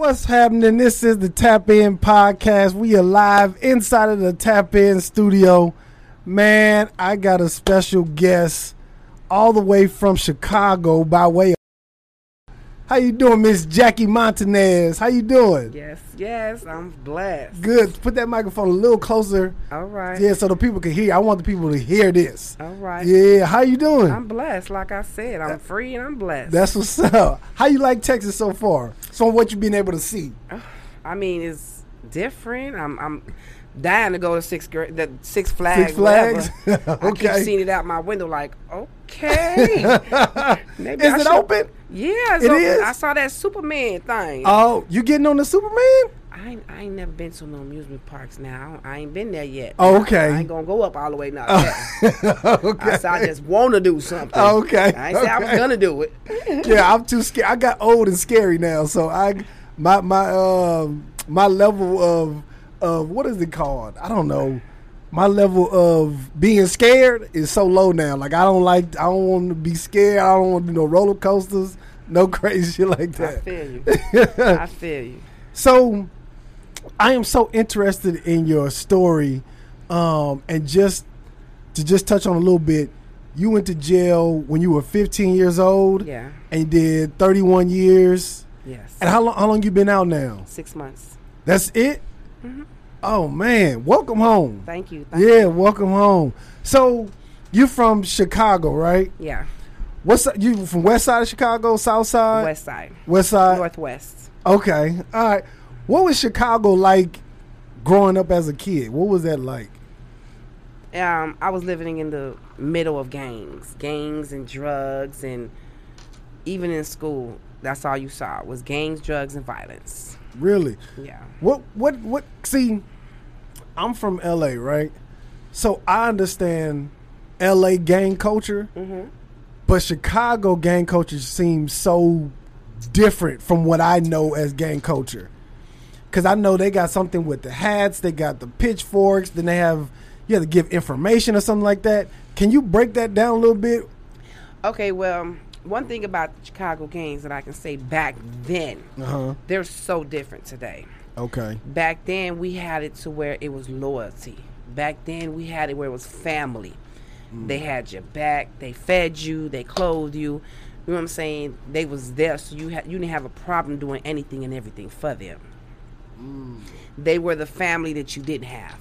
What's happening? This is the Tap In Podcast. We are live inside of the Tap In studio. Man, I got a special guest all the way from Chicago by way of how you doing, Miss Jackie Montanez? How you doing? Yes, yes, I'm blessed. Good. Put that microphone a little closer. All right. Yeah, so the people can hear. I want the people to hear this. All right. Yeah, how you doing? I'm blessed. Like I said, I'm free and I'm blessed. That's what's up. How you like Texas so far? So what you've been able to see? I mean, it's different. I'm I'm dying to go to Six grade, the Six Flags. Six Flags? whatever. I keep Okay. seeing it out my window, like okay. Maybe Is I it should- open? Yeah, it's It open. is? I saw that Superman thing. Oh, you getting on the Superman? I ain't, I ain't never been to no amusement parks now. I ain't been there yet. Oh, okay. I ain't gonna go up all the way now. okay. I said I just want to do something. Okay, I ain't say I was gonna do it. yeah, I'm too scared. I got old and scary now, so I my my um my level of of what is it called? I don't know. My level of being scared is so low now. Like I don't like I don't want to be scared. I don't want to do no roller coasters, no crazy shit like that. I feel you. I feel you. So I am so interested in your story, um, and just to just touch on a little bit. You went to jail when you were 15 years old, Yeah. and you did 31 years. Yes. And how long? How long you been out now? Six months. That's it. Oh man, welcome home. Thank you. Thank Yeah, You. welcome home. So you're from Chicago, right? Yeah. What's you from West Side of Chicago, South Side, West side. West Side? Northwest. Okay, all right. What was Chicago like growing up as a kid? What was that like? Um, I was living in the middle of gangs, gangs and drugs, and even in school, that's all you saw was gangs, drugs, and violence. Really? Yeah. What? What? What? See, I'm from LA, right? So I understand LA gang culture, Mm-hmm. but Chicago gang culture seems so different from what I know as gang culture. Cause I know they got something with the hats, they got the pitchforks, then they have you have to give information or something like that. Can you break that down a little bit? Okay. Well, one thing about the Chicago gangs that I can say back then, Uh huh. they're so different today. Okay. Back then, we had it to where it was loyalty. Back then, we had it where it was family. They had your back. They fed you. They clothed you. You know what I'm saying? They was there, so you had you didn't have a problem doing anything and everything for them. They were the family that you didn't have.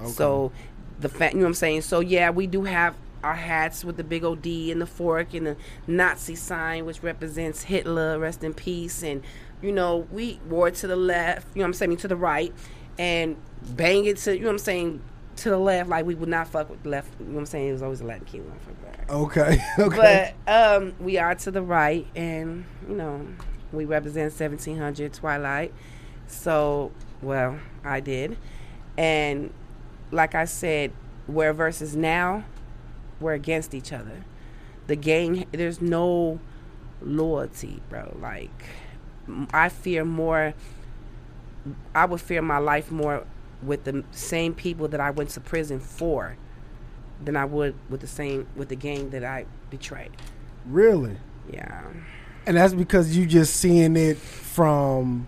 Okay. So the fa- you know what I'm saying? So yeah, we do have our hats with the big old D and the fork and the Nazi sign which represents Hitler, rest in peace and you know, we wore it to the left, you know what I'm saying, to the right and bang it to you know what I'm saying to the left like we would not fuck with the left, you know what I'm saying? It was always a Latin king one for back. Okay. Okay. But um, we are to the right, and you know, we represent 1700 Twilight. So, well, I did, and like I said, where versus now, we're against each other. The gang, there's no loyalty, bro. Like, I fear more. I would fear my life more with the same people that I went to prison for than I would with the same with the gang that I betrayed. really? Yeah. And that's because you just seeing it from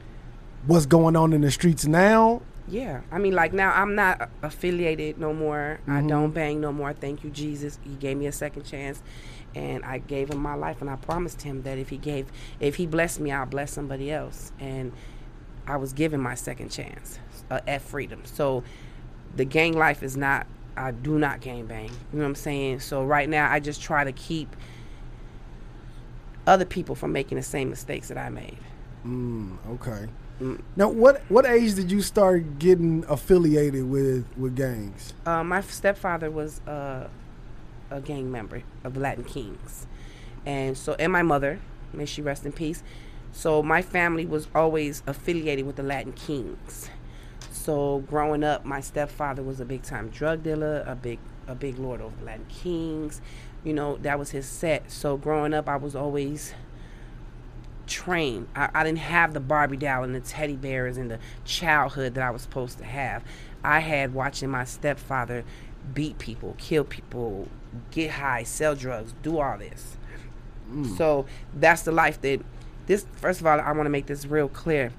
what's going on in the streets now. Yeah. I mean like now I'm not affiliated no more. I Mhm. don't bang no more. Thank you Jesus. He gave me a second chance and I gave him my life and I promised him that if he gave if he blessed me I'll bless somebody else and I was given my second chance uh, at freedom. So the gang life is not I do not gang bang. You know what I'm saying? So right now I just try to keep other people from making the same mistakes that I made. Mm, okay. Mm. Now, what what age did you start getting affiliated with with gangs? Uh, my stepfather was uh, a gang member of the Latin Kings, and so and my mother, may she rest in peace. So my family was always affiliated with the Latin Kings. So growing up, my stepfather was a big time drug dealer, a big a big lord over the Latin Kings. You know that was his set. So growing up, I was always trained. I, I didn't have the Barbie doll and the teddy bears and the childhood that I was supposed to have. I had watching my stepfather beat people, kill people, get high, sell drugs, do all this. Mm. So that's the life that this first of all, I want to make this real clear.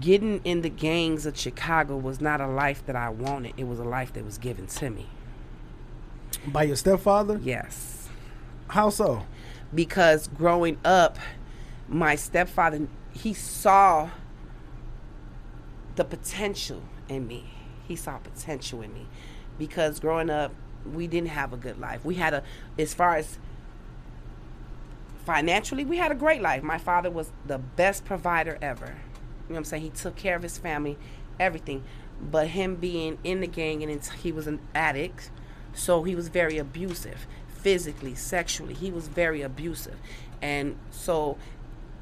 Getting in the gangs of Chicago was not a life that I wanted. It was a life that was given to me. By your stepfather? Yes. How so? Because growing up, my stepfather he saw the potential in me. He saw potential in me because growing up, we didn't have a good life. We had a, as far as financially, we had a great life. My father was the best provider ever. You know what I'm saying? He took care of his family, everything. But him being in the gang and he was an addict, so he was very abusive, physically, sexually. He was very abusive, and so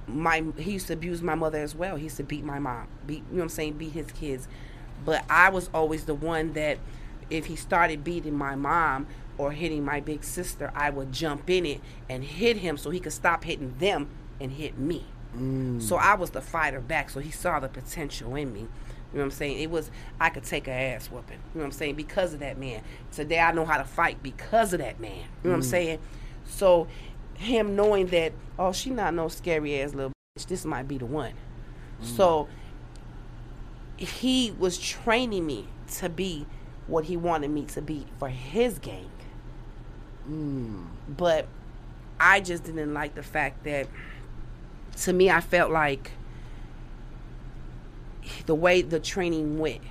my he used to abuse my mother as well. He used to beat my mom, beat you know what I'm saying, beat his kids. But I was always the one that if he started beating my mom or hitting my big sister, I would jump in it and hit him so he could stop hitting them and hit me. Mm. So I was the fighter back. So he saw the potential in me. You know what I'm saying? It was I could take a ass whooping. You know what I'm saying? Because of that man. Today I know how to fight because of that man. You know mm. what I'm mm. saying? So him knowing that oh she not no scary ass little bitch. This might be the one. Mm. So he was training me to be what he wanted me to be for his gang. Mm. But I just didn't like the fact that to me I felt like the way the training went.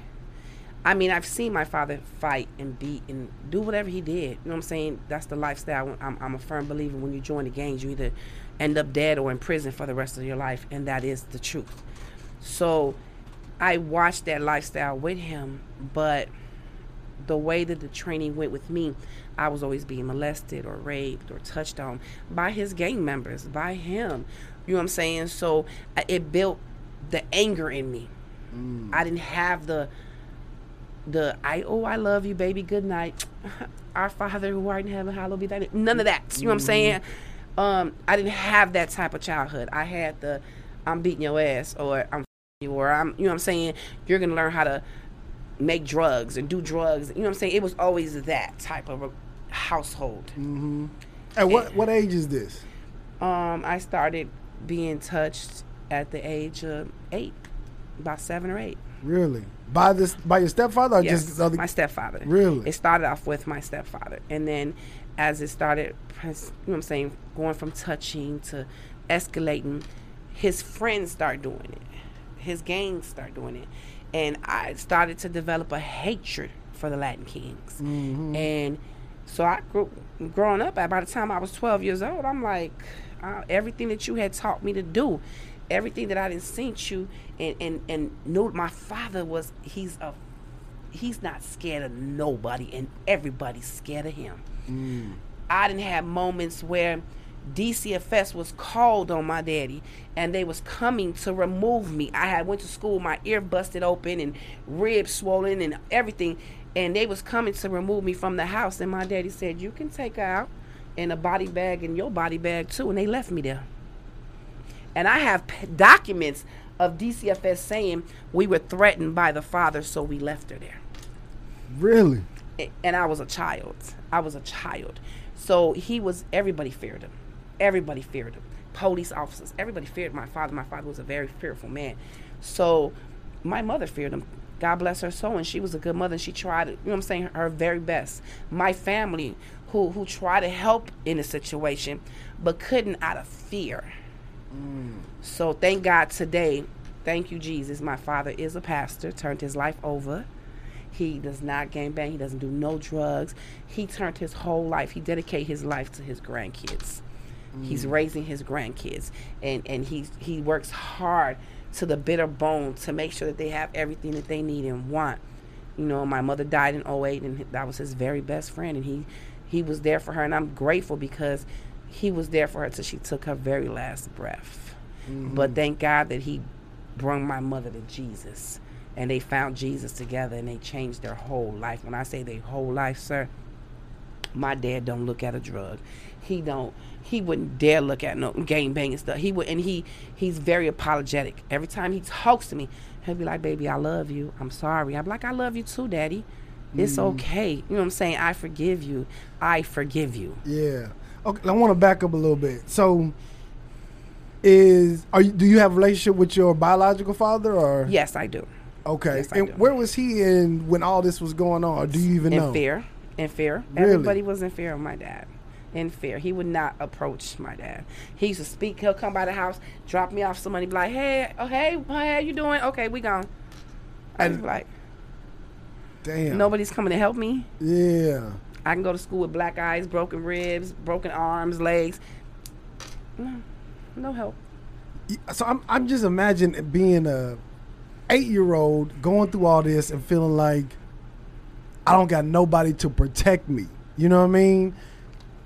I mean, I've seen my father fight and beat and do whatever he did. You know what I'm saying? That's the lifestyle. I'm, I'm a firm believer when you join the gangs, you either end up dead or in prison for the rest of your life, and that is the truth. So I watched that lifestyle with him, but the way that the training went with me, I was always being molested or raped or touched on by his gang members, by him. You know what I'm saying? So it built the anger in me. Mm. I didn't have the the I oh I love you baby good night. Our father who art in heaven hallowed be thy name. None of that. You know what I'm mm-hmm. saying um I didn't have that type of childhood. I had the I'm beating your ass or I'm you or I'm you know what I'm saying? You're gonna learn how to make drugs and do drugs. You know what I'm saying? It was always that type of a household. Mm-hmm. at what and, what age is this? Um I started being touched at the age of eight about seven or eight. Really? By this by your stepfather or yes, just other my stepfather. Really? It started off with my stepfather. And then as it started you know what i'm saying going from touching to escalating his friends start doing it. His gangs start doing it. And i started to develop a hatred for the latin kings. Mm-hmm. and so i grew growing up by the time i was 12 years old i'm like uh, everything that you had taught me to do everything that I didn't seen you and and and know my father was he's a he's not scared of nobody and everybody's scared of him. Mm. I didn't have moments where DCFS was called on my daddy and they was coming to remove me. I had went to school, my ear busted open and ribs swollen and everything and they was coming to remove me from the house and my daddy said, "You can take her out in a body bag and your body bag too." And they left me there. And I have documents of DCFS saying we were threatened by the father, so we left her there. Really? And I was a child. I was a child. So he was, everybody feared him. Everybody feared him. Police officers, everybody feared my father. My father was a very fearful man. So my mother feared him. God bless her soul. And she was a good mother. And She tried, you know what I'm saying, her very best. My family, who, who tried to help in the situation, but couldn't out of fear so thank God today, thank you, Jesus. My father is a pastor, turned his life over. He does not gang bang. He doesn't do no drugs. He turned his whole life. He dedicated his life to his grandkids. Mm. He's raising his grandkids, and and he he works hard to the bitter bone to make sure that they have everything that they need and want. You know, my mother died in 08, and that was his very best friend, and he he was there for her, and I'm grateful because he was there for her till she took her very last breath. Mm-hmm. But thank God that he brought my mother to Jesus. And they found Jesus together and they changed their whole life. When I say their whole life, sir, my dad don't look at a drug. He don't he wouldn't dare look at no game banging stuff. He would and he he's very apologetic. Every time he talks to me, he'll be like, Baby, I love you. I'm sorry. I'm like, I love you too, Daddy. It's mm. okay. You know what I'm saying? I forgive you. I forgive you. Yeah. Okay, I want to back up a little bit. So, is are you, do you have a relationship with your biological father or Yes, I do. okay Yes, I and do. where was he in when all this was going on or do you even know? in know fear. In fear. Really? Everybody was in fear of my dad. In fear. He would not approach my dad. He used to speak. He'll come by the house, drop me off some money, be like, hey, oh, hey, how you doing? Okay, we gone. I was like, damn nobody's coming to help me. yeah I can go to school with black eyes, broken ribs, broken arms, legs. No, no help. so I'm I'm just imagining being a eight year old going through all this and feeling like I don't got nobody to protect me. You know what I mean?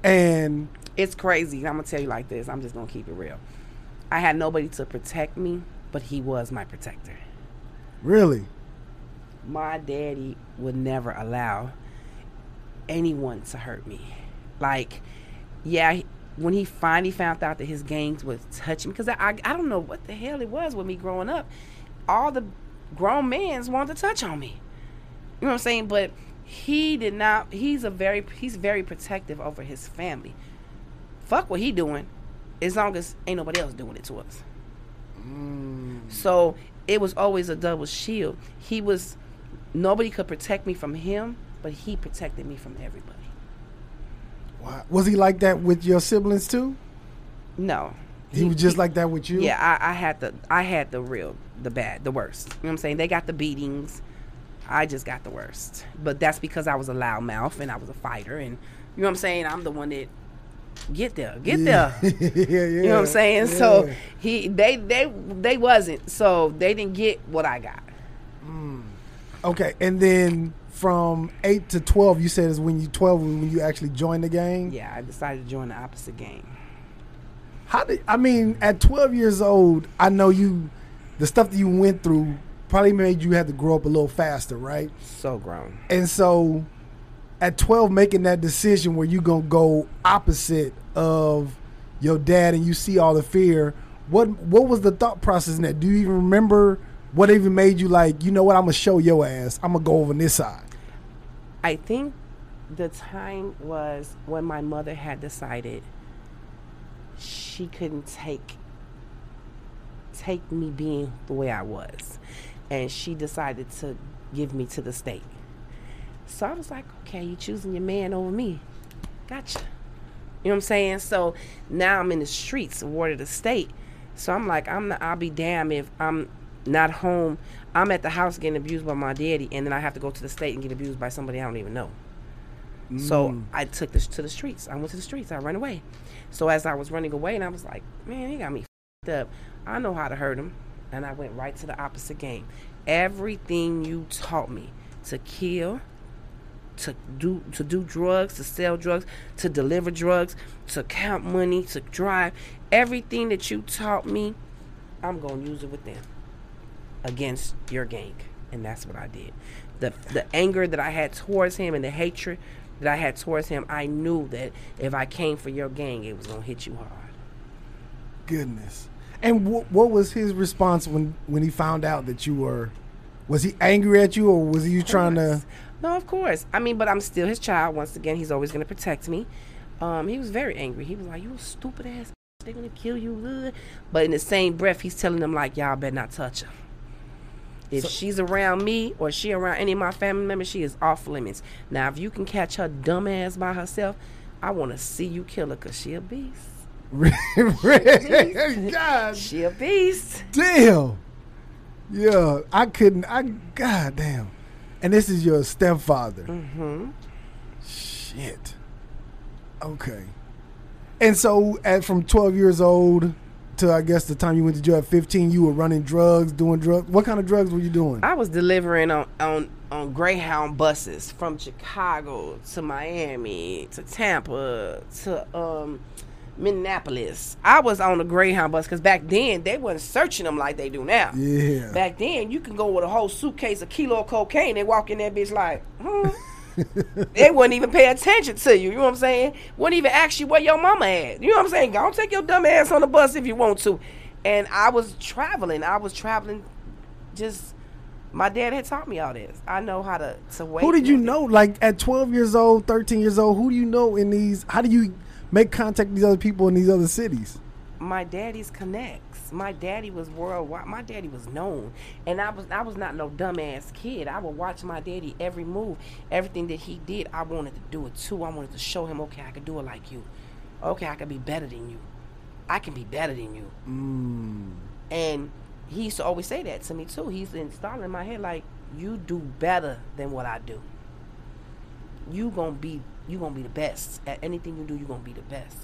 And It's crazy. I'm gonna tell you like this. I'm just gonna keep it real. I had nobody to protect me, but he was my protector. really, my daddy would never allow anyone to hurt me. Like, yeah, when he finally found out that his gangs was touching because I, I, I don't know what the hell it was with me growing up. All the grown men wanted to touch on me. You know what I'm saying? But he did not. He's a very he's very protective over his family. Fuck what he doing, as long as ain't nobody else doing it to us. Mm. So it was always a double shield. He was nobody could protect me from him, but he protected me from everybody. wow. was he like that with your siblings too? No. He, was just like that with you. Yeah, I, I had the I had the real, the bad, the worst. You know what I'm saying? They got the beatings. I just got the worst. But that's because I was a loudmouth and I was a fighter and you know what I'm saying? I'm the one that get there. Get yeah. there. yeah, yeah. You know what I'm saying? So he they they they wasn't. So they didn't get what I got. Mm. Okay, and then from eight to twelve, you said is when you twelve when you actually joined the gang. Yeah, I decided to join the opposite gang. How did I mean at twelve years old? I know you, the stuff that you went through probably made you have to grow up a little faster, right? So grown. And so, at twelve, making that decision where you gonna go opposite of your dad, and you see all the fear. What what was the thought process in that? Do you even remember what even made you like? You know what? I'm gonna show your ass. I'm gonna go over on this side. I think the time was when my mother had decided she couldn't take take me being the way I was. And she decided to give me to the state. So I was like, okay, you choosing your man over me. Gotcha. You know what I'm saying? So now I'm in the streets, ward of the state. So I'm like, I'm not, I'll be damned if I'm not home. I'm at the house getting abused by my daddy, and then I have to go to the state and get abused by somebody I don't even know. So mm. I took this to the streets. I went to the streets. I ran away. So as I was running away, and I was like, man, he got me fed up. I know how to hurt him, and I went right to the opposite game. Everything you taught me to kill, to do to do drugs, to sell drugs, to deliver drugs, to count money, to drive, everything that you taught me, I'm gonna use it with them against your gang, and that's what I did. The the anger that I had towards him and the hatred that I had towards him, I knew that if I came for your gang, it was gonna hit you hard. Goodness. And wh- what was his response when when he found out that you were? Was he angry at you, or was he trying to? No, of course. I mean, but I'm still his child. Once again, he's always gonna protect me. Um, he was very angry. He was like, "You a stupid ass. They're gonna kill you." uh." But in the same breath, he's telling them like, "Y'all better not touch her." If So- she's around me or she around any of my family members, she is off limits. Now, if you can catch her dumb ass by herself, I want to see you kill her because she a beast. God She a beast. damn. Yeah, I couldn't. I God damn. And this is your stepfather. Mm-hmm. Shit. Okay. And so, at from twelve years old to I guess the time you went to jail at fifteen, you were running drugs, doing drugs. What kind of drugs were you doing? I was delivering on, on on Greyhound buses from Chicago to Miami to Tampa to um Minneapolis. I was on a Greyhound bus because back then they wasn't searching them like they do now. yeah. Back then you can go with a whole suitcase, a kilo of cocaine, and walk in that bitch like, hmm. they wouldn't even pay attention to you. You know what I'm saying? Wouldn't even ask you where your mama at. You know what I'm saying? Go take your dumb ass on the bus if you want to. And I was traveling. I was traveling. Just my dad had taught me all this. I know how to to wait. Who did you know? Like at 12 years old, 13 years old, who do you know in these? How do you make contact with these other people in these other cities? my daddy's My daddy was worldwide. My daddy was known, and I was I was not no dumbass kid. I would watch my daddy every move, everything that he did. I wanted to do it too. I wanted to show him, okay, I could do it like you. Okay, I could be better than you. I can be better than you. Mm. And he used to always say that to me too. He's installing in my head like, you do better than what I do. You gonna be you gonna be the best at anything you do. You gonna be the best.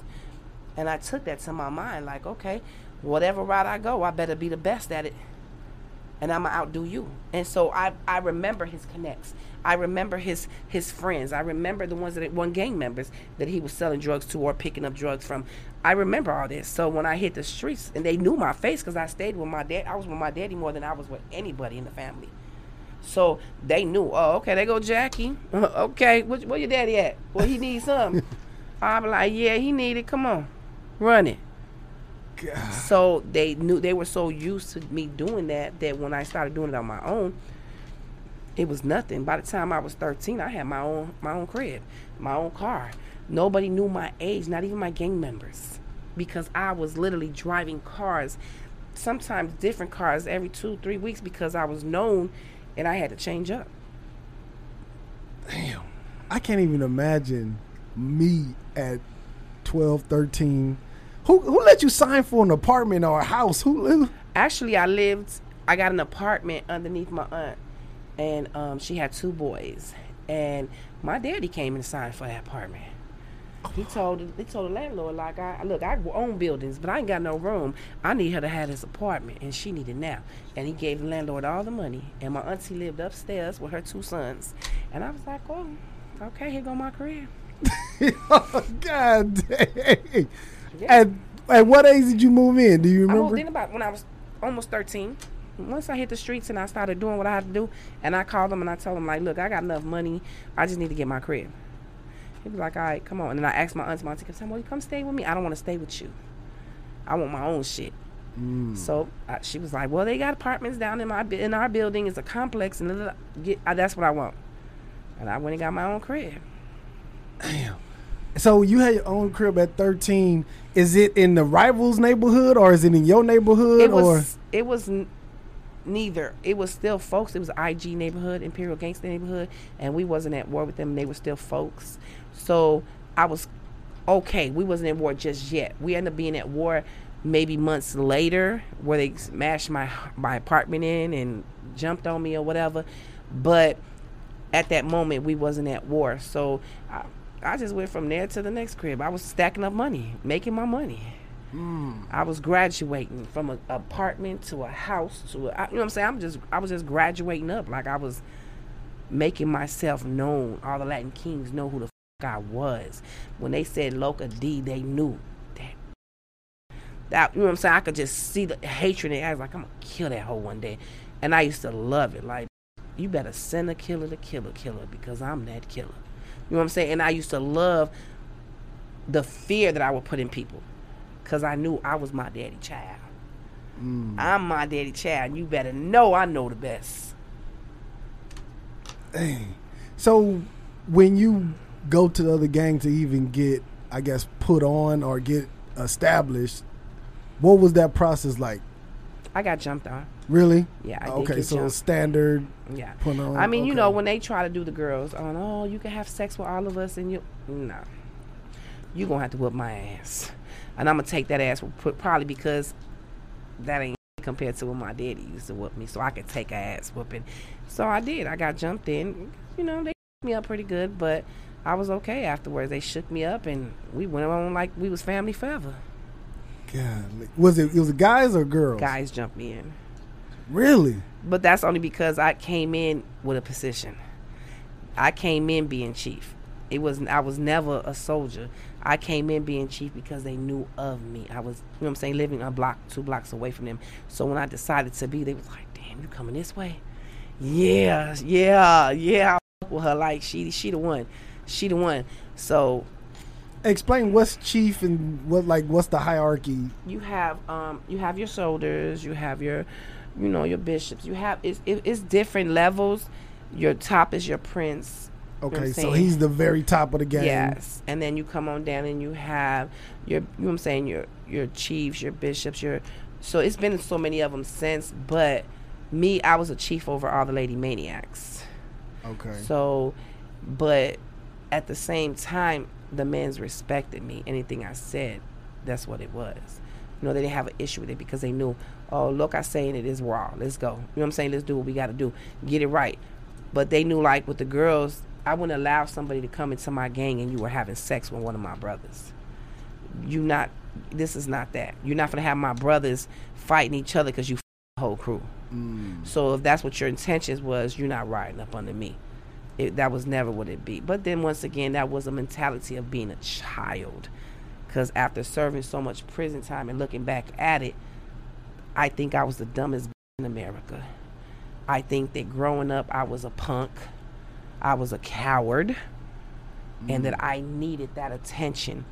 And I took that to my mind, like, okay, whatever route I go, I better be the best at it. And I'ma outdo you. And so I, I remember his connects. I remember his his friends. I remember the ones that one gang members that he was selling drugs to or picking up drugs from. I remember all this. So when I hit the streets and they knew my face because I stayed with my dad, I was with my daddy more than I was with anybody in the family. So they knew. Oh, okay, they go Jackie. okay, where, where your daddy at? Well, he needs some. I'm like, yeah, he need it. Come on, run it. God. So they knew they were so used to me doing that that when I started doing it on my own, it was nothing. By the time I was 13, I had my own my own crib, my own car. Nobody knew my age, not even my gang members, because I was literally driving cars, sometimes different cars every two three weeks because I was known, and I had to change up. Damn. I can't even imagine me at 12, 13. Who who let you sign for an apartment or a house? Who, who Actually, I lived. I got an apartment underneath my aunt, and um, she had two boys. And my daddy came and signed for that apartment. He told he told the landlord like, I look, I own buildings, but I ain't got no room. I need her to have this apartment, and she needed now. And he gave the landlord all the money. And my auntie lived upstairs with her two sons. And I was like, oh, okay, here go my career. Oh, God dang. Yeah. At, at what age did you move in? Do you I moved remember? in about when I was almost 13. Once I hit the streets and I started doing what I had to do, and I called them and I told them like, look, I got enough money. I just need to get my crib. He was like, all right, come on. And then I asked my auntie, my auntie kept saying, well, you come stay with me. I don't want to stay with you. I want my own shit. Mm. So uh, she was like, well, they got apartments down in my in our building. It's a complex, and da. get uh, that's what I want. And I went and got my own crib. So you had your own crib at 13. Is it in the rivals neighborhood or is it in your neighborhood It was or it was n- neither. It was still folks. It was IG neighborhood, Imperial Gangster neighborhood, and we wasn't at war with them. They were still folks. So I was okay. We wasn't at war just yet. We ended up being at war maybe months later, where they smashed my my apartment in and jumped on me or whatever. But at that moment, we wasn't at war. So I, I just went from there to the next crib. I was stacking up money, making my money. Hmm. I was graduating from an apartment to a house to a, you know what I'm saying. I'm just I was just graduating up like I was making myself known. All the Latin kings know who the fuck I was. When they said Loca D, they knew that. That you know what I'm saying. I could just see the hatred in their eyes. Like I'm gonna kill that hoe one day, and I used to love it. Like you better send a killer to kill a killer because I'm that killer. You know what I'm saying? And I used to love the fear that I would put in people because I knew I was my daddy child. Mm. I'm my daddy child. and You better know I know the best. Dang. So when you go to the other gang to even get, I guess, put on or get established, what was that process like? I got jumped on. Really? Yeah, I okay, so jumped. standard Yeah. I mean, you know, when they try to do the girls on, oh, you can have sex with all of us, and you, no, you gonna have to whip my ass, and I'm gonna take that ass probably because that ain't compared to what my daddy used to whip me, so I could take a ass whooping. So I did. I got jumped in. You know, they me up pretty good, but I was okay afterwards. They shook me up, and we went on like we was family forever. God, was it? It was guys or girls? Guys jumped me in. Really? But that's only because I came in with a position. I came in being chief. It was I was never a soldier. I came in being chief because they knew of me. I was, you know what I'm saying, living a block, two blocks away from them. So when I decided to be, they was like, "Damn, you coming this way?" Yeah, yeah, yeah. I with her like she she the one. She the one. So Explain what's chief and what like what's the hierarchy? you have um you have your soldiers you have your you know your bishops you have it's it, it's different levels your top is your prince Okay, so he's the very top of the game. Yes, and then you come on down and you have your, you know what I'm saying, your your chiefs, your bishops, your. So it's been so many of them since, but me, I was a chief over all the lady maniacs. Okay. So, but at the same time, the men's respected me. Anything I said, that's what it was. You know, they didn't have an issue with it because they knew, oh, look, I saying it is raw. Let's go. You know what I'm saying? Let's do what we got to do. Get it right. But they knew, like, with the girls, I wouldn't allow somebody to come into my gang and you were having sex with one of my brothers. You not, this is not that. You're not going to have my brothers fighting each other because you f- the whole crew. Mm. So if that's what your intentions was, you're not riding up under me. It, that was never what it be. But then once again, that was a mentality of being a child. Because after serving so much prison time and looking back at it, I think I was the dumbest in America. I think that growing up, I was a punk. I was a coward. And that mm. I needed that attention.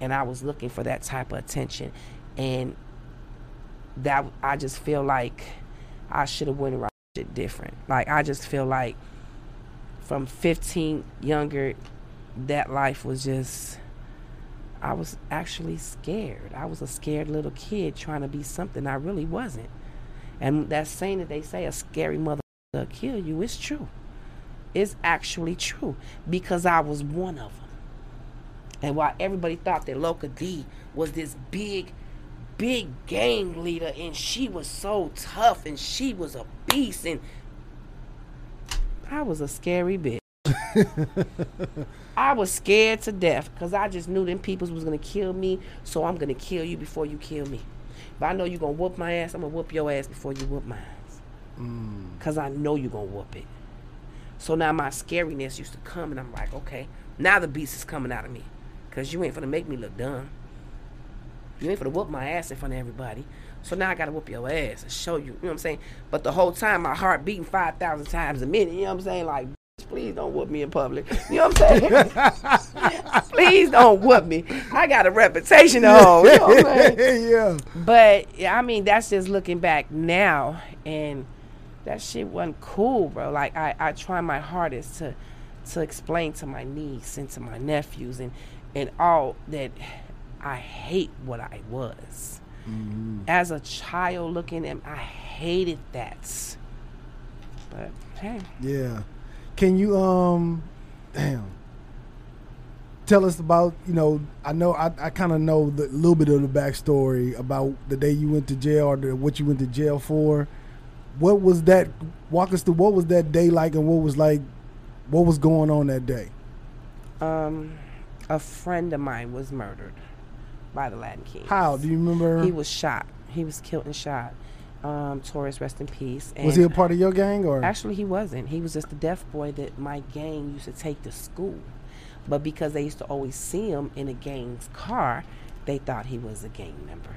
And I was looking for that type of attention. And that I just feel like I should have went around it different. Like I just feel like from 15 younger, that life was just. I was actually scared. I was a scared little kid trying to be something I really wasn't. And that saying that they say a scary mother will kill you is true. It's actually true because I was one of them. And while everybody thought that Loca D was this big, big gang leader and she was so tough and she was a beast and I was a scary bitch. I was scared to death because I just knew them peoples was gonna kill me, so I'm gonna kill you before you kill me. If I know you're gonna whoop my ass, I'm gonna whoop your ass before you whoop mine. Mm. Cause I know you're gonna whoop it. So now my scariness used to come and I'm like, okay, now the beast is coming out of me. Cause you ain't gonna make me look dumb. You ain't gonna whoop my ass in front of everybody. So now I gotta whoop your ass and show you, you know what I'm saying? But the whole time my heart beating 5,000 times a minute, you know what I'm saying? Like, please don't whoop me in public. You know what I'm saying? please don't whoop me. I got a reputation to hold. You know what I'm saying? yeah. But I mean, that's just looking back now, and that shit wasn't cool, bro. Like I, I try my hardest to, to explain to my niece and to my nephews and, and all that I hate what I was. Mm-hmm. As a child looking at, I hated that. But hey, Yeah. Can you um damn tell us about, you know, I know I, I kinda know the little bit of the backstory about the day you went to jail or the, what you went to jail for. What was that walk us through what was that day like and what was like what was going on that day? um, a friend of mine was murdered by the Latin Kings. How? Do you remember He was shot. He was killed and shot. Um, Taurus, rest in peace. And was he a part of your gang or Actually, he wasn't. He was just the deaf boy that my gang used to take to school. But because they used to always see him in a gang's car, they thought he was a gang member.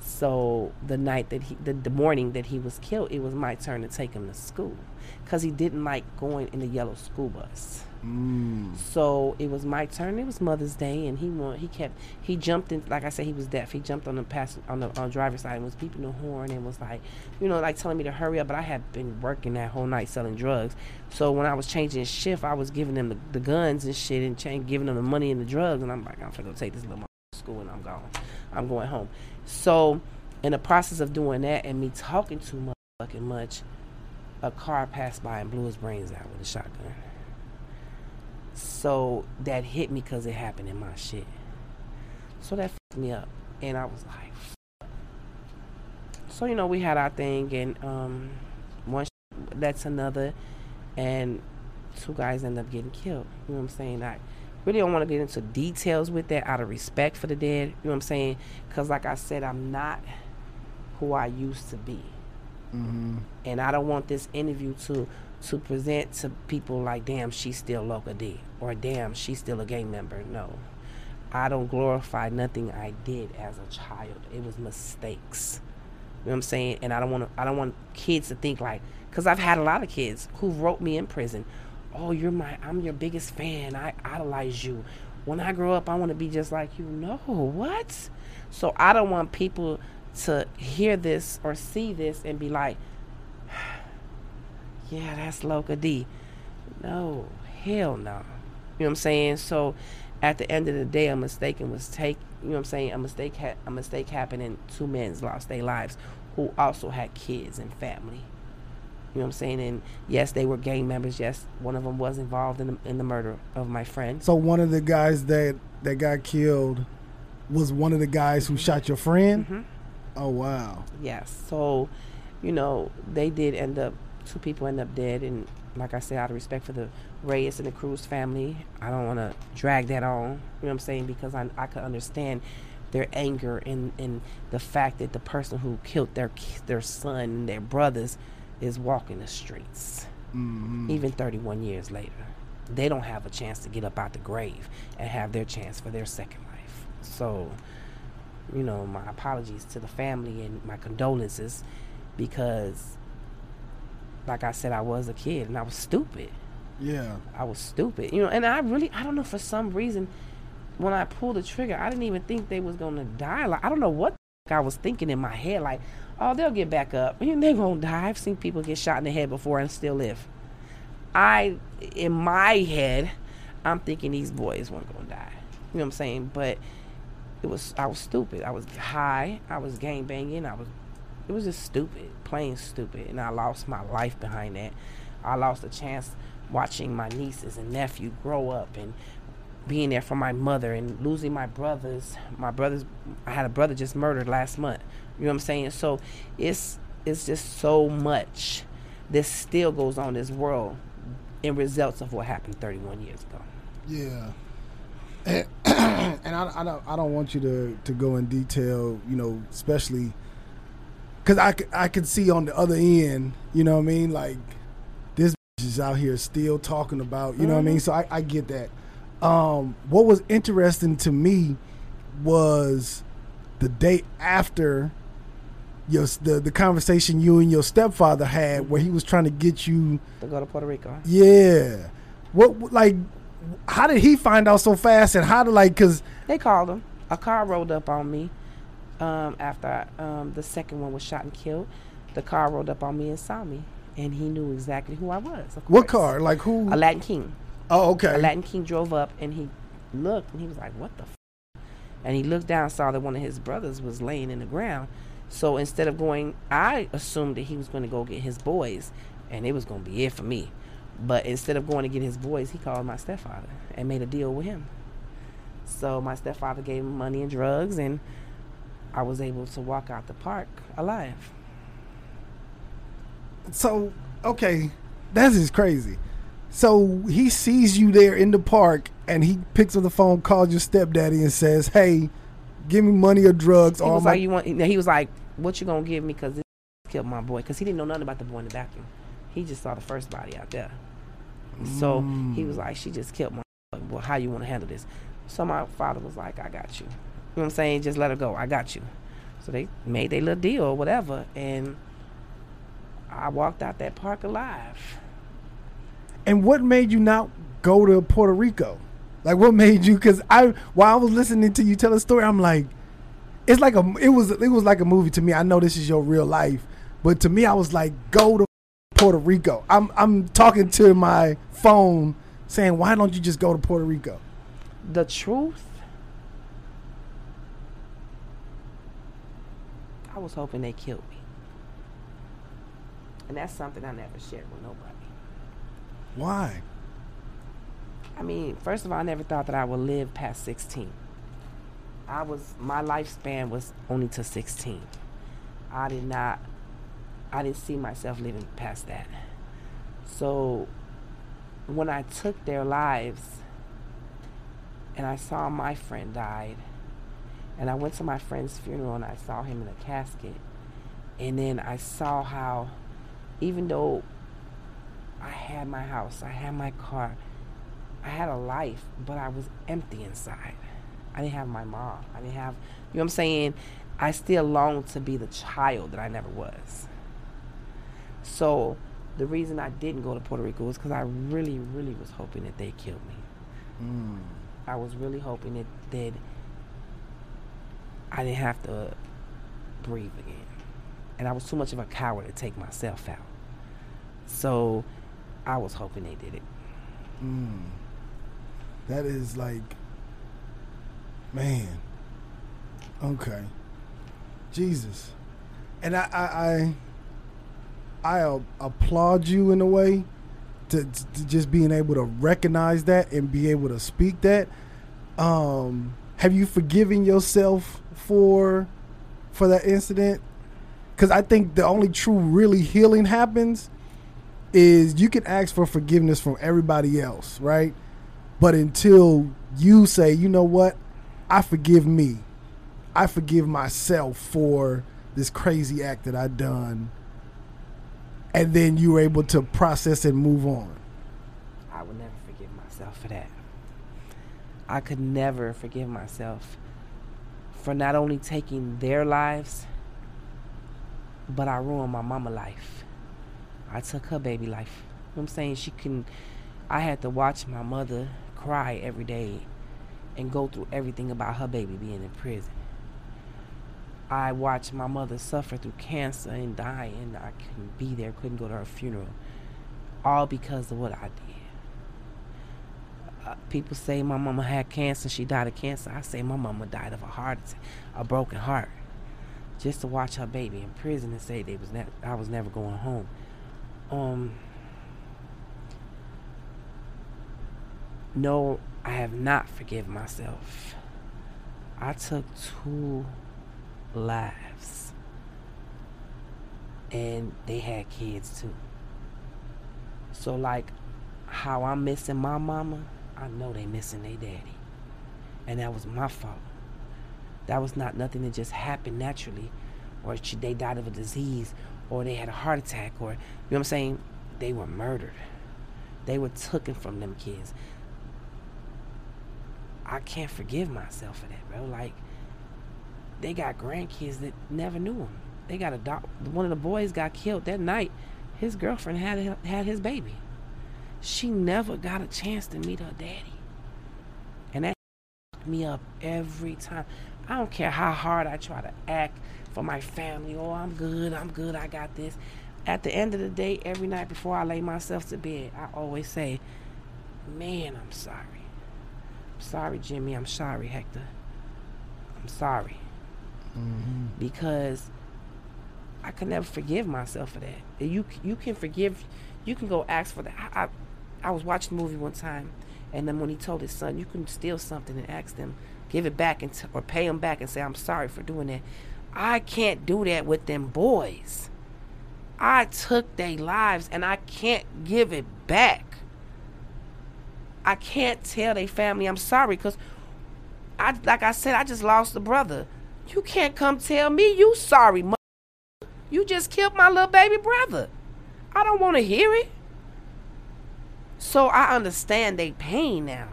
So the night that he, the, the morning that he was killed, it was my turn to take him to school, because he didn't like going in the yellow school bus. Mm, So it was my turn. It was Mother's Day, and he want, he kept he jumped in. Like I said, he was deaf. He jumped on the pass on the on driver's side and was beeping the horn and was like, you know, like telling me to hurry up. But I had been working that whole night selling drugs. So when I was changing shift, I was giving them the, the guns and shit and giving them the money and the drugs. And I'm like, I'm gonna go take this little to school and I'm gone. I'm going home. So in the process of doing that and me talking too motherfucking much, a car passed by and blew his brains out with a shotgun. So that hit me because it happened in my shit. So that fucked me up. And I was like, so you know, we had our thing, and um, one sh- that's another, and two guys end up getting killed. You know what I'm saying? I really don't want to get into details with that out of respect for the dead. You know what I'm saying? Because like I said, I'm not who I used to be mm-hmm. and I don't want this interview to to present to people like, damn, she's still Loca D, or damn, she's still a gang member. No, I don't glorify nothing I did as a child. It was mistakes. You know what I'm saying? And I don't want to. I don't want kids to think like, because I've had a lot of kids who wrote me in prison. Oh, you're my. I'm your biggest fan. I idolize you. When I grow up, I want to be just like you. No, what? So I don't want people to hear this or see this and be like, yeah, that's Loca D. No, hell no. You know what I'm saying? So at the end of the day, a mistake was take. You know what I'm saying? A mistake ha- a mistake happened, and two men lost their lives, who also had kids and family. You know what I'm saying? And yes, they were gang members. Yes, one of them was involved in the, in the murder of my friend. So one of the guys that that got killed was one of the guys who shot your friend. Mhm. Oh wow. Yes. So, you know, they did end up. Two people end up dead, and like I said, out of respect for the Reyes and the Cruz family, I don't want to drag that on. You know what I'm saying? Because I I could understand their anger and and the fact that the person who killed their their son and their brothers is walking the streets, hmm even 31 years later. They don't have a chance to get up out the grave and have their chance for their second life. So, you know, my apologies to the family and my condolences because, like I said, I was a kid and I was stupid. Yeah. I was stupid, you know, and I really, I don't know, for some reason, when I pulled the trigger, I didn't even think they was gonna die. Like, I don't know what the I was thinking in my head, like, oh, they'll get back up. You know, they won't die. I've seen people get shot in the head before and still live. I, in my head, I'm thinking these boys weren't gonna die. You know what I'm saying? But it was, I was stupid. I was high. I was gang banging. I was, it was just stupid, plain stupid, and I lost my life behind that. I lost a chance watching my nieces and nephew grow up and being there for my mother and losing my brothers. My brothers, I had a brother just murdered last month. You know what I'm saying? So it's it's just so much that still goes on this world in results of what happened 31 years ago. Yeah. And, and I, I don't I don't want you to, to go in detail, you know, especially because I, I can see on the other end, you know what I mean? Like, this is out here still talking about, you know what I mean? So I, I get that. Um, what was interesting to me was the day after your the, the conversation you and your stepfather had where he was trying to get you To go to Puerto Rico. yeah. What like? How did he find out so fast? And how did like? Cause They called him. A car rolled up on me um, after um, the second one was shot and killed. The car rolled up on me and saw me, and he knew exactly who I was. what car? Like who? A Latin King. oh, okay. A Latin King drove up and he looked and he was like, "What the?" F-? And he looked down, saw that one of his brothers was laying in the ground. So instead of going, I assumed that he was going to go get his boys, and it was going to be it for me. But instead of going to get his boys, he called my stepfather and made a deal with him. So my stepfather gave him money and drugs, and I was able to walk out the park alive. So okay, that's just crazy. So he sees you there in the park, and he picks up the phone, calls your stepdaddy, and says, "Hey, give me money or drugs." He or was my like, "You want?" He was like, "What you gonna give me?" Because this killed my boy. Because he didn't know nothing about the boy in the bathroom. He just saw the first body out there. So he was mm. like, "She just killed my boy. Well, how you want to handle this?" So my father was like, "I got you." You know what I'm saying? Just let her go. I got you. So they made their little deal or whatever, and I walked out that park alive. And what made you not go to Puerto Rico? Like, what made you? Because I, while I was listening to you tell a story, I'm like, it's like a, it was, it was like a movie to me. I know this is your real life, but to me, I was like, go to Puerto Rico. I'm, I'm talking to my phone, saying, why don't you just go to Puerto Rico? The truth. I was hoping they killed me. And that's something I never shared with nobody. Why? I mean, first of all, I never thought that I would live past 16. I was, my lifespan was only to 16. I did not, I didn't see myself living past that. So when I took their lives and I saw my friend died, and I went to my friend's funeral and I saw him in a casket, and then I saw how, even though I had my house, I had my car, I had a life, but I was empty inside. I didn't have my mom. I didn't have, you know what I'm saying? I still longed to be the child that I never was. So the reason I didn't go to Puerto Rico was because I really, really was hoping that they killed me. Mm. I was really hoping that, that I didn't have to breathe again. And I was too much of a coward to take myself out. So I was hoping they did it. Mm. That is like, man. Okay. Jesus. And I, I, I, I applaud you in a way to, to just being able to recognize that and be able to speak that. Um, have you forgiven yourself for for that incident? Because I think the only true really healing happens is you can ask for forgiveness from everybody else, right? But until you say, you know what, I forgive me, I forgive myself for this crazy act that I done, and then you were able to process and move on. I would never forgive myself for that. I could never forgive myself for not only taking their lives, but I ruined my mama life. I took her baby life. You know I'm saying? She can I had to watch my mother cry every day and go through everything about her baby being in prison. I watched my mother suffer through cancer and die and I couldn't be there, couldn't go to her funeral. All because of what I did. Uh, people say my mama had cancer, she died of cancer. I say my mama died of a heart a broken heart. Just to watch her baby in prison and say they was ne- I was never going home. Um No, I have not forgiven myself. I took two lives. And they had kids too. So like how I'm missing my mama, I know they missing their daddy. And that was my fault. That was not nothing that just happened naturally or they died of a disease or they had a heart attack or you know what I'm saying? They were murdered. They were taken from them kids. I can't forgive myself for that, bro. Like, they got grandkids that never knew them. They got a dog. One of the boys got killed that night. His girlfriend had had his baby. She never got a chance to meet her daddy, and that me up every time. I don't care how hard I try to act for my family. Oh, I'm good. I'm good. I got this. At the end of the day, every night before I lay myself to bed, I always say, "Man, I'm sorry." I'm sorry, Jimmy. I'm sorry, Hector. I'm sorry. Mm-hmm. Because I could never forgive myself for that. You you can forgive, you can go ask for that. I, I, I was watching a movie one time, and then when he told his son, you can steal something and ask them, give it back and t- or pay them back and say I'm sorry for doing that. I can't do that with them boys. I took their lives and I can't give it back. I can't tell their family I'm sorry because I like I said, I just lost a brother. You can't come tell me you sorry, mother. You just killed my little baby brother. I don't want to hear it. So I understand they pain now.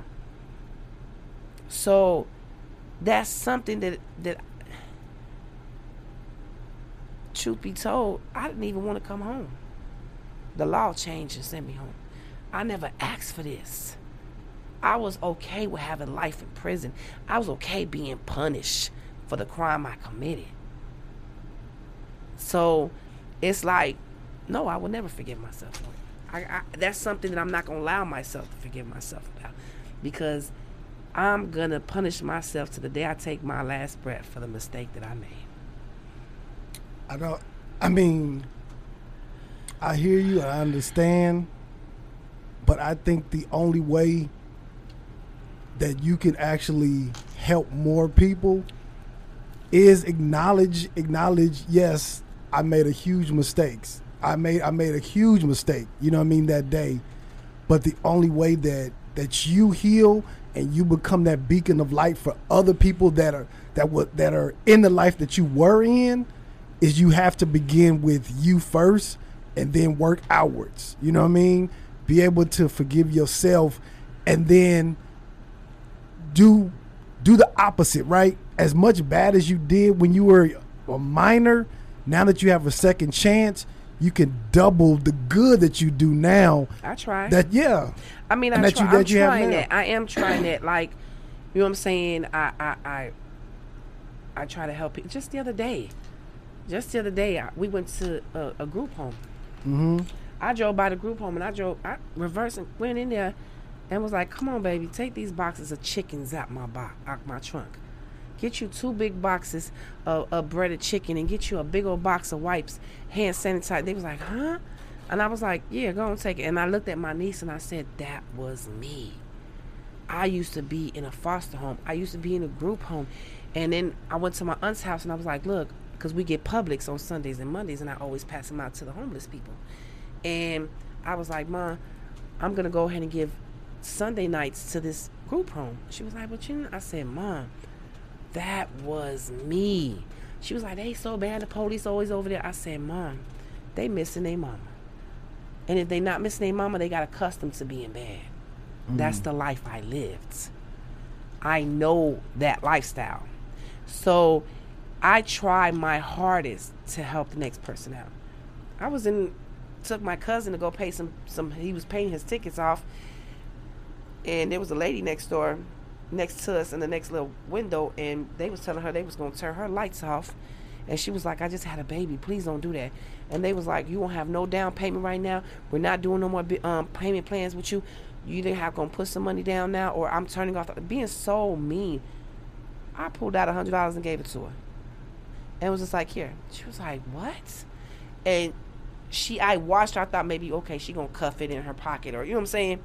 So that's something that that truth be told, I didn't even want to come home. The law changed and sent me home. I never asked for this. I was okay with having life in prison. I was okay being punished for the crime I committed. So it's like, no, I will never forgive myself. I, I, that's something that I'm not going to allow myself to forgive myself about because I'm going to punish myself to the day I take my last breath for the mistake that I made. I don't, I mean, I hear you, I understand, but I think the only way that you can actually help more people is acknowledge acknowledge yes i made a huge mistakes i made i made a huge mistake you know what i mean that day but the only way that that you heal and you become that beacon of light for other people that are that what that are in the life that you were in is you have to begin with you first and then work outwards you know what i mean be able to forgive yourself and then do do the opposite, right? As much bad as you did when you were a minor, now that you have a second chance, you can double the good that you do now. I try. That yeah. I mean, I try, I'm trying that. I am trying that. Like, you know what I'm saying? I I I, I try to help people. Just the other day, just the other day, I, we went to a, a group home. Mm-hmm. I drove by the group home and I drove, I reversed and went in there and was like, "Come on, baby, take these boxes of chickens out my box, out my trunk. Get you two big boxes of, of breaded chicken and get you a big old box of wipes, hand sanitizer." They was like, "Huh?" And I was like, "Yeah, go and take it." And I looked at my niece and I said, "That was me." I used to be in a foster home. I used to be in a group home. And then I went to my aunt's house and I was like, look, because we get Publix on Sundays and Mondays, and I always pass them out to the homeless people. And I was like, Mom, I'm going to go ahead and give Sunday nights to this group home. She was like, but you know, I said, Mom, that was me. She was like, they so bad, the police always over there. I said, Mom, they missing their mama. And if they not missing their mama, they got accustomed to being bad. That's mm. the life I lived. I know that lifestyle. So I try my hardest to help the next person out. I was in took my cousin to go pay some some he was paying his tickets off and there was a lady next door next to us in the next little window and they was telling her they was going to turn her lights off. And she was like i just had a baby. Please don't do that. And they was like you won't have no down payment right now. We're not doing no more um, payment plans with you. You either have going to put some money down now or i'm turning off. Being so mean i pulled out a hundred dollars and gave it to her. And was just like here. She was like what? And she i watched her. I thought maybe okay she gonna cuff it in her pocket or you know what i'm saying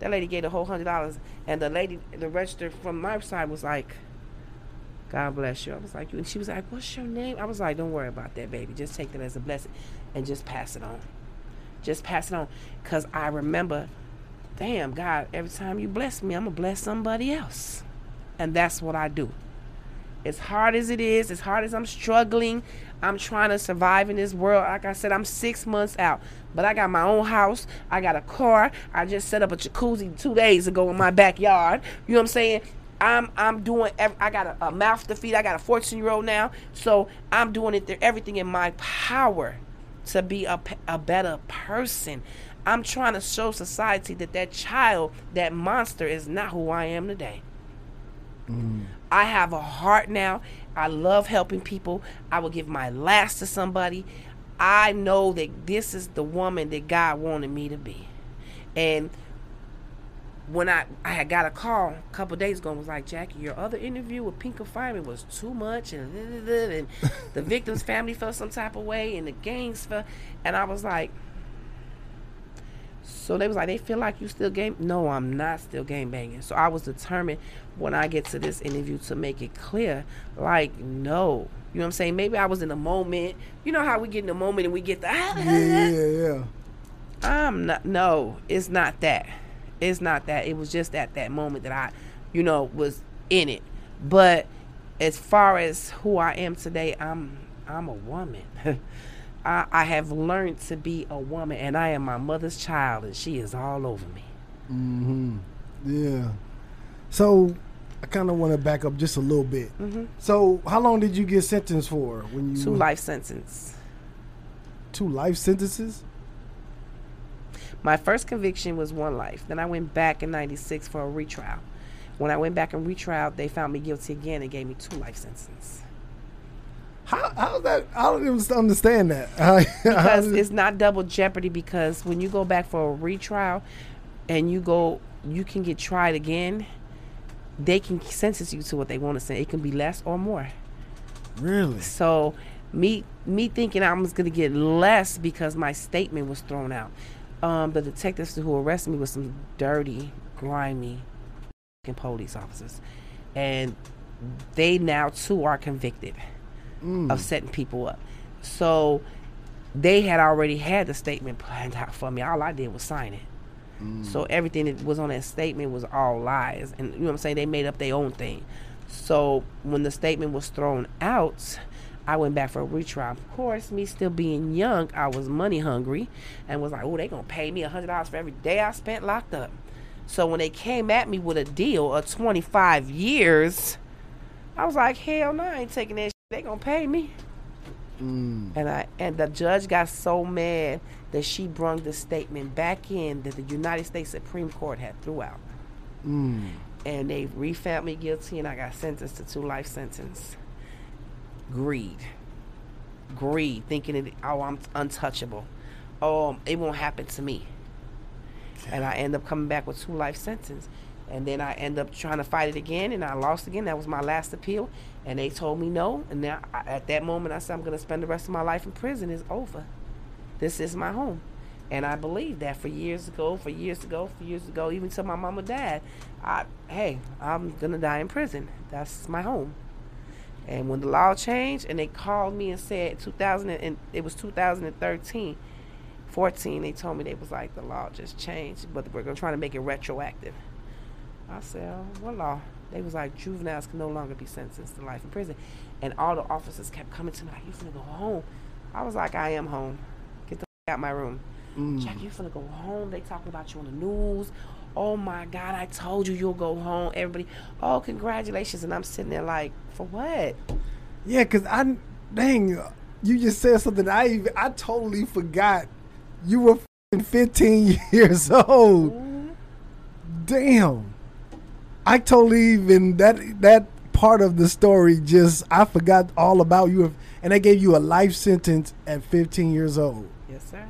that lady gave the whole hundred dollars, and the lady, the register from my side was like, "God bless you." I was like, "You," and she was like, "What's your name?" I was like, "Don't worry about that, baby. Just take that as a blessing, and just pass it on. Just pass it on, cause I remember, damn God, every time you bless me, I'm gonna bless somebody else, and that's what I do. As hard as it is, as hard as I'm struggling, I'm trying to survive in this world. Like I said, I'm six months out, but I got my own house. I got a car. I just set up a jacuzzi two days ago in my backyard. You know what I'm saying? I'm I'm doing. I got a, a mouth to feed. I got a 14 year old now, so I'm doing it. there- Everything in my power to be a, a better person. I'm trying to show society that that child, that monster, is not who I am today. Mm. I have a heart now. I love helping people. I will give my last to somebody. I know that this is the woman that God wanted me to be. And when I, I had got a call a couple days ago and was like, Jackie, your other interview with Pinker Fireman was too much and, and the victim's family felt some type of way and the gangs felt and I was like so they was like, they feel like you still game. No, I'm not still game banging. So I was determined when I get to this interview to make it clear, like, no. You know what I'm saying? Maybe I was in a moment. You know how we get in a moment and we get the. Yeah, yeah, yeah. I'm not. No, it's not that. It's not that. It was just at that moment that I, you know, was in it. But as far as who I am today, I'm I'm a woman. I, I have learned to be a woman, and I am my mother's child, and she is all over me. Mm-hmm. Yeah. So I kind of want to back up just a little bit. hmm So how long did you get sentenced for when you Two life sentence. two life sentences? My first conviction was one life. Then I went back in '96 for a retrial. When I went back and retrial, they found me guilty again and gave me two life sentences. How how's that? I don't even understand that. Because it's not double jeopardy because when you go back for a retrial and you go you can get tried again they can sentence you to what they want to say it can be less or more really. so me me thinking i was going to get less because my statement was thrown out um, the detectives who arrested me were some dirty grimy police officers and they now too are convicted Mm. of setting people up. So they had already had the statement planned out for me. All I did was sign it. Mm. So everything that was on that statement was all lies. And you know what I'm saying? They made up their own thing. So when the statement was thrown out, I went back for a retrial. Of course, me still being young, I was money hungry and was like, oh, they going to pay me $100 for every day I spent locked up. So when they came at me with a deal of 25 years, I was like, hell no, I ain't taking that shit. They going to pay me. Mm. And I and the judge got so mad that she brung the statement back in that the United States Supreme Court had threw out. Mm. And they refound me guilty and I got sentenced to two life sentence. Greed. Greed, thinking it oh I'm untouchable. Oh it won't happen to me. and I end up coming back with two life sentence. And then I end up trying to fight it again, and I lost again. That was my last appeal, and they told me no. And now, I, at that moment, I said I'm going to spend the rest of my life in prison. It's over. This is my home, and I believed that for years ago, for years ago, for years ago, even till my mom and dad. I, hey, I'm gonna die in prison. That's my home. And when the law changed, and they called me and said 2000, and it was 2013, 14, they told me they was like the law just changed, but we're gonna try to make it retroactive. I said, what law? They was like juveniles can no longer be sentenced to life in prison, and all the officers kept coming to me like, "You finna go home?" I was like, "I am home. Get the f- out my room." Mm. Jack, you finna go home? They talking about you on the news. Oh my God, I told you you'll go home. Everybody, oh congratulations, and I'm sitting there like, for what? Yeah, cause I dang, you just said something. I even, I totally forgot. You were 15 years old. Mhm. Damn. I totally even that that part of the story just I forgot all about you. And they gave you a life sentence at 15 years old. Yes, sir.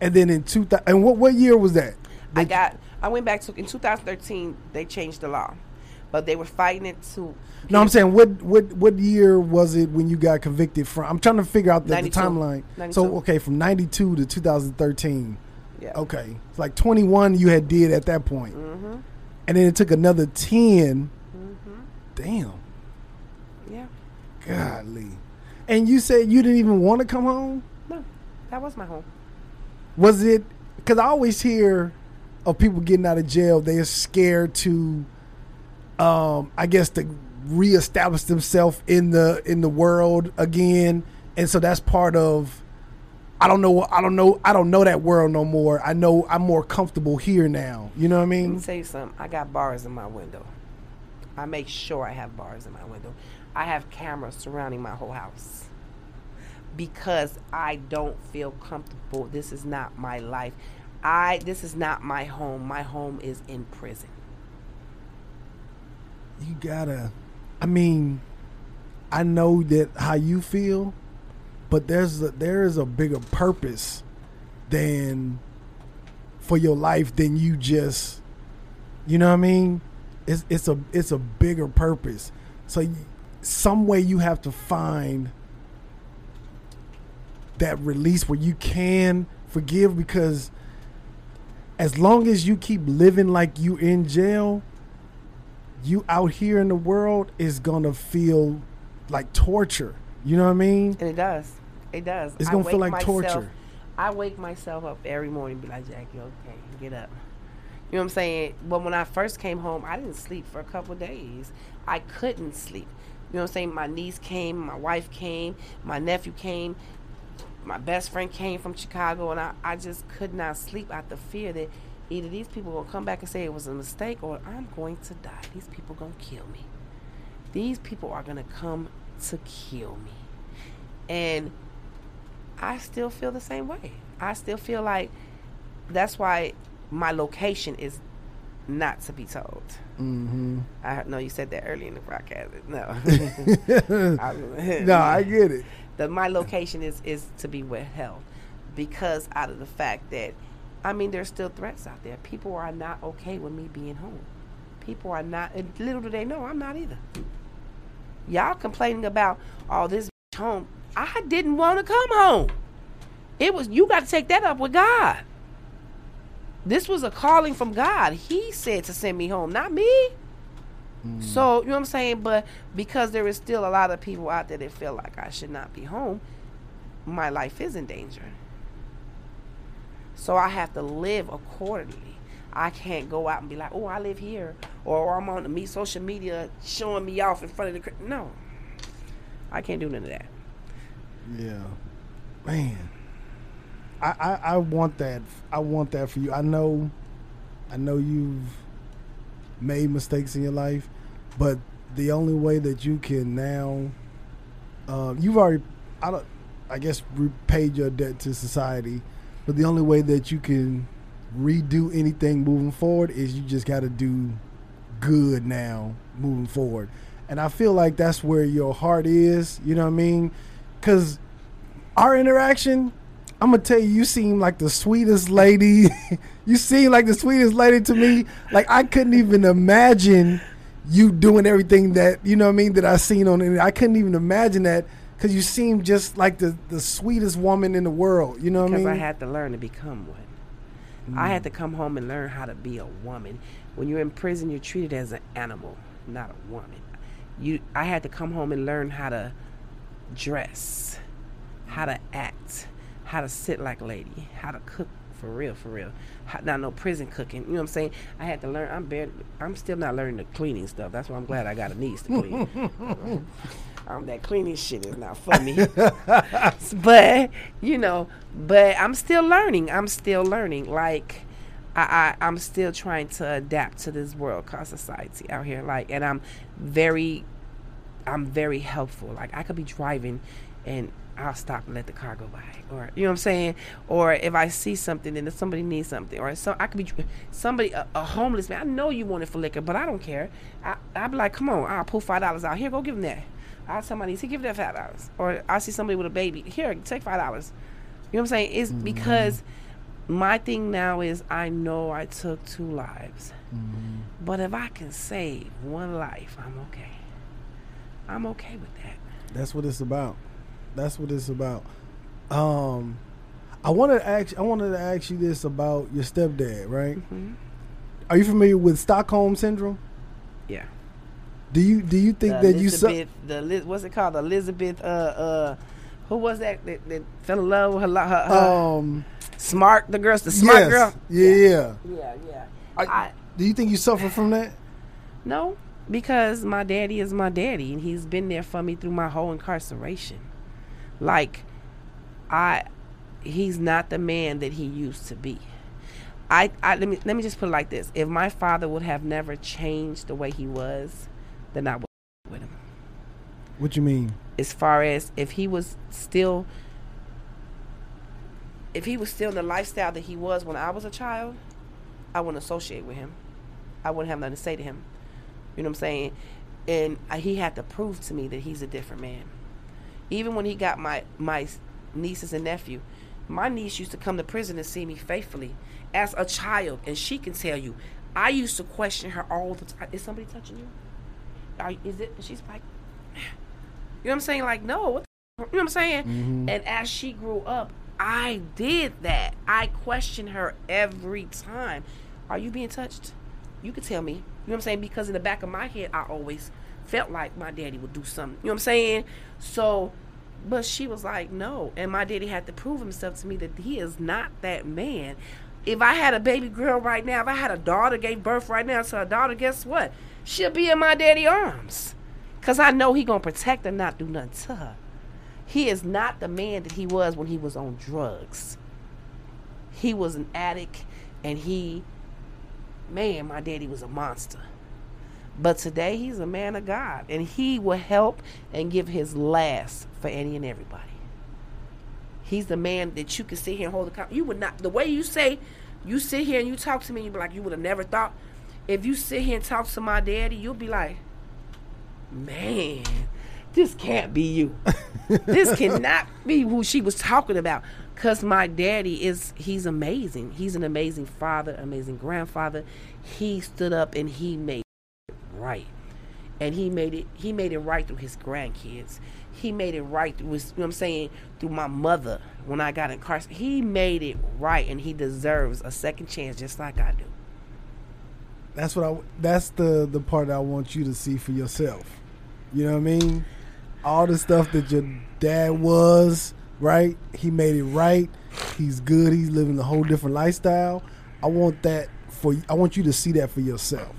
And then in 2000, and what what year was that? I got. I went back to in 2013. They changed the law, but they were fighting it to. No, I'm saying what what what year was it when you got convicted from? I'm trying to figure out the, the timeline. 92. So okay, from 92 to 2013. Yeah. Okay, it's like 21 you had did at that point, Mhm. and then it took another 10. Mhm. Damn, Yeah. godly. And you said you didn't even want to come home. That was my home. Was it? Because I always hear of people getting out of jail. They're scared to, um, I guess, to reestablish themselves in the in the world again, and so that's part of. I don't know. I don't know. I don't know that world no more. I know I'm more comfortable here now. You know what I mean? Let me tell you something. I got bars in my window. I make sure I have bars in my window. I have cameras surrounding my whole house because I don't feel comfortable. This is not my life. I this is not my home. My home is in prison. You gotta. I mean, I know that how you feel, but there's a, there is a bigger purpose than for your life than you just. You know what I mean? It's it's a it's a bigger purpose. So some way you have to find that release where you can forgive because as long as you keep living like you in jail, you out here in the world is gonna feel like torture. You know what I mean? And it does. It does. It's gonna feel like myself- torture. I wake myself up every morning and be like, Jackie, okay, get up. You know what I'm saying? But when I first came home, I didn't sleep for a couple days. I couldn't sleep. You know what I'm saying? My niece came, my wife came, my nephew came, my best friend came from Chicago, and I, I just could not sleep out the fear that either these people will come back and say it was a mistake or I'm going to die. These people going to kill me. These people are going to come to kill me. And I still feel the same way. I still feel like that's why my location is not to be told. Mm-hmm. I know you said that early in the broadcast. No. I- no, I get it. That my location is is to be withheld because out of the fact that I mean there's still threats out there. People are not okay with me being home. People are not little do they know I'm not either. Y'all complaining about all this home. I didn't want to come home. It was you got to take that up with God. This was a calling from God. He said to send me home, not me. Mm. So, you know what I'm saying? But because there is still a lot of people out there that feel like I should not be home, my life is in danger. So I have to live accordingly. I can't go out and be like, oh, I live here. Or oh, I'm on the me social media showing me off in front of the. cr-" No. I can't do none of that. Yeah, man. I, I I want that. I want that for you. I know, I know you've made mistakes in your life, but the only way that you can now, um, you've already, I don't, I guess, repaid your debt to society, but the only way that you can redo anything moving forward is you just got to do good now moving forward. And I feel like that's where your heart is, you know what I mean? Cuz our interaction, I'm gonna tell you, you seem like the sweetest lady. you seem like the sweetest lady to me. Like I couldn't even imagine you doing everything that you know what I mean that I seen on it. I couldn't even imagine that because you seem just like the the sweetest woman in the world. You know what I Because mean? I had to learn to become one. I had mm. to come home and learn how to be a woman. When you're in prison, you're treated as an animal, not a woman. You, I had to come home and learn how to dress, how to act, how to sit like a lady, how to cook for real, for real. Not no prison cooking. You know what I'm saying? I had to learn. I'm barely, I'm still not learning the cleaning stuff. That's why I'm glad I got a niece to clean. um, that cleaning shit is not for me. but you know, but I'm still learning. I'm still learning. Like I, I I'm still trying to adapt to this world called society out here. Like, and I'm very, I'm very helpful. Like I could be driving, and I'll stop and let the car go by, or you know what I'm saying. Or if I see something and if somebody needs something, or so I could be somebody a, a homeless man. I know you want it for liquor, but I don't care. I I'll be like, come on, I'll pull five dollars out here. Go give him that. I'll tell somebody, see, give that five dollars. Or I see somebody with a baby. Here, take five dollars. You know what I'm saying? It's mm-hmm. because my thing now is I know I took two lives. Mm-hmm. But if I can save one life, I'm okay. I'm okay with that. That's what it's about. That's what it's about. Um, I wanted to ask. I wanted to ask you this about your stepdad, right? Mhm. Are you familiar with Stockholm syndrome? Yeah. Do you do you think The that you saw? Elizabeth, the Liz- what's it called? Elizabeth. Uh, uh, who was that that, that fell in love with her? her, her Um, smart, the girl the smart yes. girl. Yeah, yeah. Yeah, yeah. I- I, Do you think you suffer from that? No, because my daddy is my daddy, and he's been there for me through my whole incarceration. Like, I, he's not the man that he used to be. I, I let me let me just put it like this: If my father would have never changed the way he was, then I would with him. What you mean? As far as if he was still, if he was still in the lifestyle that he was when I was a child, I wouldn't associate with him. I wouldn't have nothing to say to him. You know what I'm saying? And he had to prove to me that he's a different man. Even when he got my my nieces and nephew, my niece used to come to prison and see me faithfully as a child, and she can tell you, I used to question her all the time. Is somebody touching you? Are, is it? She's like, you know what I'm saying? Like, no. What the, you know what I'm saying? Mhm. And as she grew up, I did that. I questioned her every time. Are you being touched? You could tell me. You know what I'm saying? Because in the back of my head, I always felt like my daddy would do something. You know what I'm saying? So, but she was like, no. And my daddy had to prove himself to me that he is not that man. If I had a baby girl right now, if I had a daughter, gave birth right now to a daughter, guess what? She'll be in my daddy arms. Because I know he going to protect her, not do nothing to her. He is not the man that he was when he was on drugs. He was an addict and he, man, my daddy was a monster. But today he's a man of God and he will help and give his last for any and everybody. He's the man that you can sit here and hold account. You would not, the way you say, you sit here and you talk to me, you be like, you would have never thought. If you sit here and talk to my daddy, you'll be like, man, this can't be you. this cannot be who she was talking about. Cause my daddy is he's amazing. He's an amazing father, amazing grandfather. He stood up and he made right. And he made it he made it right through his grandkids. He made it right through his, you know I'm saying, through my mother when I got incarcerated. He made it right and he deserves a second chance just like I do. That's what I. That's the the part I want you to see for yourself. You know what I mean? All the stuff that your dad was right. He made it right. He's good. He's living a whole different lifestyle. I want that for. I want you to see that for yourself.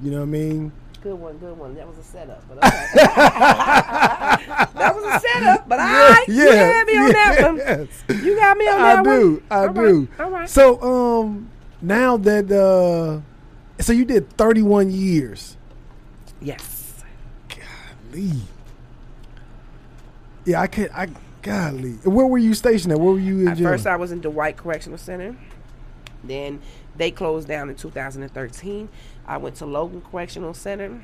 You know what I mean? Good one, good one. That was a setup, but okay. that was a setup, but all right, you had me on that one. yes. You got me on I that do. one. I All right, do. All right. So um, now that uh, so you did thirty one years. Yes. Golly. Yeah, I could. I golly. Where were you stationed at? Where were you in At first, I was in Dwight Correctional Center. Then they closed down in 2013. I went to Logan Correctional Center.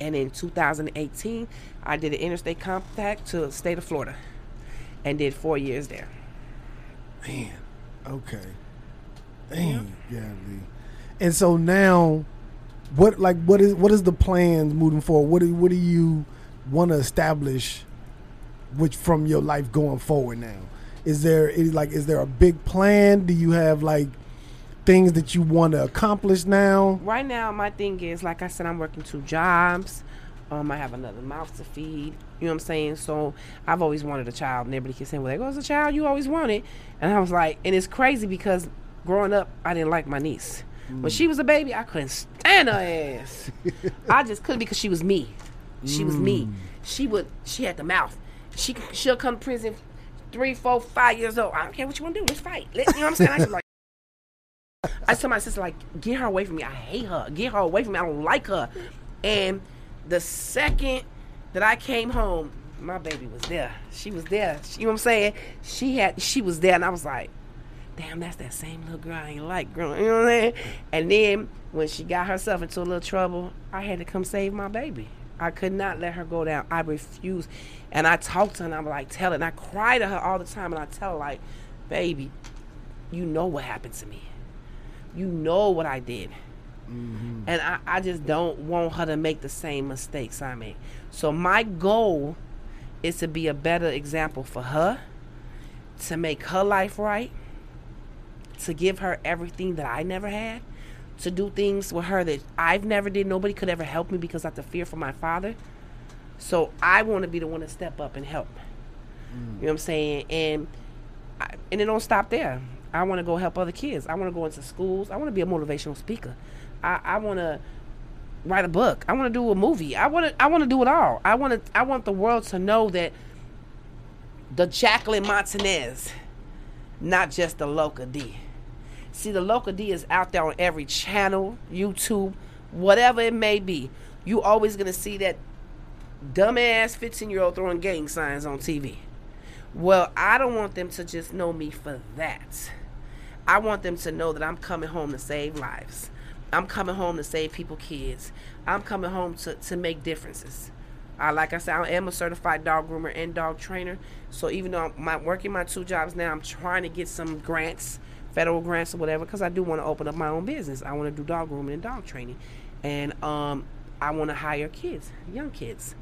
And in 2018, I did an interstate compact to the state of Florida and did four years there. Man, okay. Dang, Gabby. And so now, what like what is what is the plans moving forward? What do what do you want to establish, which from your life going forward now? Is there is like is there a big plan? Do you have like things that you want to accomplish now? Right now, my thing is like I said, I'm working two jobs. Um, I have another mouth to feed. You know what I'm saying? So I've always wanted a child, and everybody keeps saying, "Well, there goes a child you always wanted." And I was like, and it's crazy because growing up, I didn't like my niece. When she was a baby, I couldn't stand her ass. I just couldn't because she was me. She was me. She would. She had the mouth. She she'll come to prison, three, four, five years old. I don't care what you want to do. Let's fight. Let, you know what I'm saying? I like. I tell my sister like, get her away from me. I hate her. Get her away from me. I don't like her. And the second that I came home, my baby was there. She was there. You know what I'm saying? She had. She was there, and I was like, damn, that's that same little girl I ain't like growing. You know what I'm saying? And then when she got herself into a little trouble, I had to come save my baby. I could not let her go down. I refused. And I talked to her and I'm like, tell her. And I cry to her all the time and I tell her, like, baby, you know what happened to me. You know what I did. Mm-hmm. And I, I just don't want her to make the same mistakes I made. So my goal is to be a better example for her, to make her life right, to give her everything that I never had, to do things with her that I've never did. Nobody could ever help me because I have to fear for my father. So I want to be the one to step up and help. You know what I'm saying? And I, and it don't stop there. I want to go help other kids. I want to go into schools. I want to be a motivational speaker. I, I want to write a book. I want to do a movie. I want to I want to do it all. I want to I want the world to know that the Jacqueline Montanez, not just the Loca D. See, the Loca D is out there on every channel, YouTube, whatever it may be. You always gonna see that dumbass 15 year old throwing gang signs on TV. Well, I don't want them to just know me for that. I want them to know that I'm coming home to save lives. I'm coming home to save people kids. I'm coming home to, to make differences. I like I said, I am a certified dog groomer and dog trainer. So even though I'm my, working my two jobs now, I'm trying to get some grants, federal grants or whatever, because I do want to open up my own business. I want to do dog grooming and dog training, and um, I want to hire kids, young kids.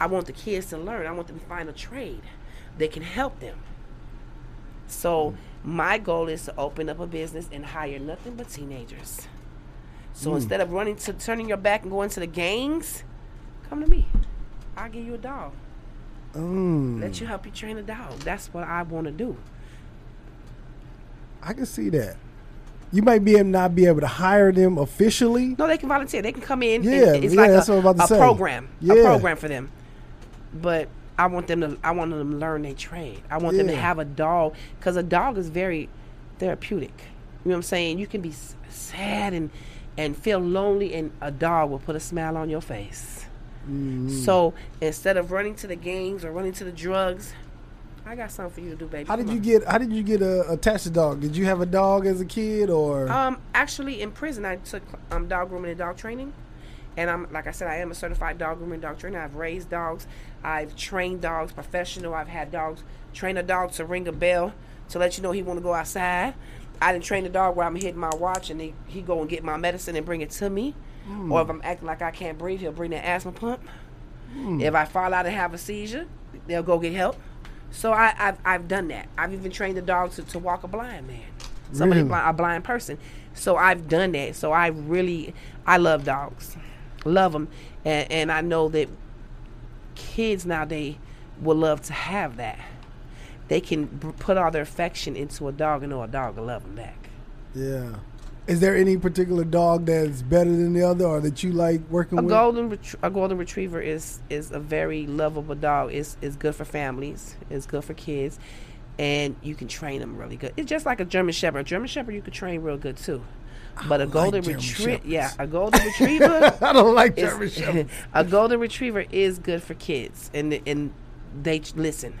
I want the kids to learn. I want them to find a trade that can help them. So my goal is to open up a business and hire nothing but teenagers. So instead of running to turning your back and going to the gangs, come to me. I'll give you a dog. Mm, Let you help you train a dog. That's what I want to do. I can see that. You might be able not be able to hire them officially. No, they can volunteer. They can come in. Yeah, it's yeah, like that's a, what I'm about to a program. Yeah. A program for them. But I want them to. I want them to learn their trade. I want them to have a dog because a dog is very therapeutic. You know what I'm saying? You can be sad and and feel lonely, and a dog will put a smile on your face. Mm. So instead of running to the gangs or running to the drugs, I got something for you to do, baby. How did Come you on. get? How did you get a attached to dog? Did you have a dog as a kid, or Um, actually, in prison, I took um, dog grooming and dog training, and I'm like I said, I am a certified dog grooming and dog trainer. I've raised dogs, I've trained dogs professional. I've had dogs train a dog to ring a bell to let you know he want to go outside. I didn't train a dog where I'm hitting my watch and he, he go and get my medicine and bring it to me. Hmm. Or if I'm acting like I can't breathe, he'll bring that asthma pump. Hmm. If I fall out and have a seizure, they'll go get help. So I, I've, I've done that. I've even trained the dog to, to walk a blind man, somebody Really? blind, a blind person. So I've done that. So I really, I love dogs, love them, and, and I know that kids nowadays would love to have that. They can put all their affection into a dog and know a dog will love them back. yeah? Is there any particular dog that's better than the other, or that you like working A with? golden a golden retriever is is a very lovable dog. It's is good for families. It's good for kids, and you can train them really good. It's just like a German Shepherd. A German Shepherd you could train real good too. But a golden German retriever, yeah, a golden retriever. I don't like German Shepherds. a golden retriever is good for kids, and and they listen.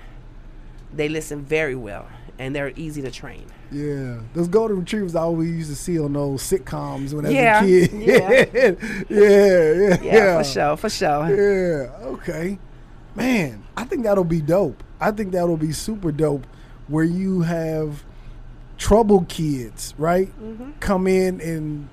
They listen very well, and they're easy to train. Yeah, those golden retrievers I always used to see on those sitcoms when I was Yeah, a kid. yeah. yeah, yeah, Yeah, for sure, for sure. Yeah, okay. Man, I think that'll be dope. I think that'll be super dope where you have troubled kids, right? Mm-hmm. Come in and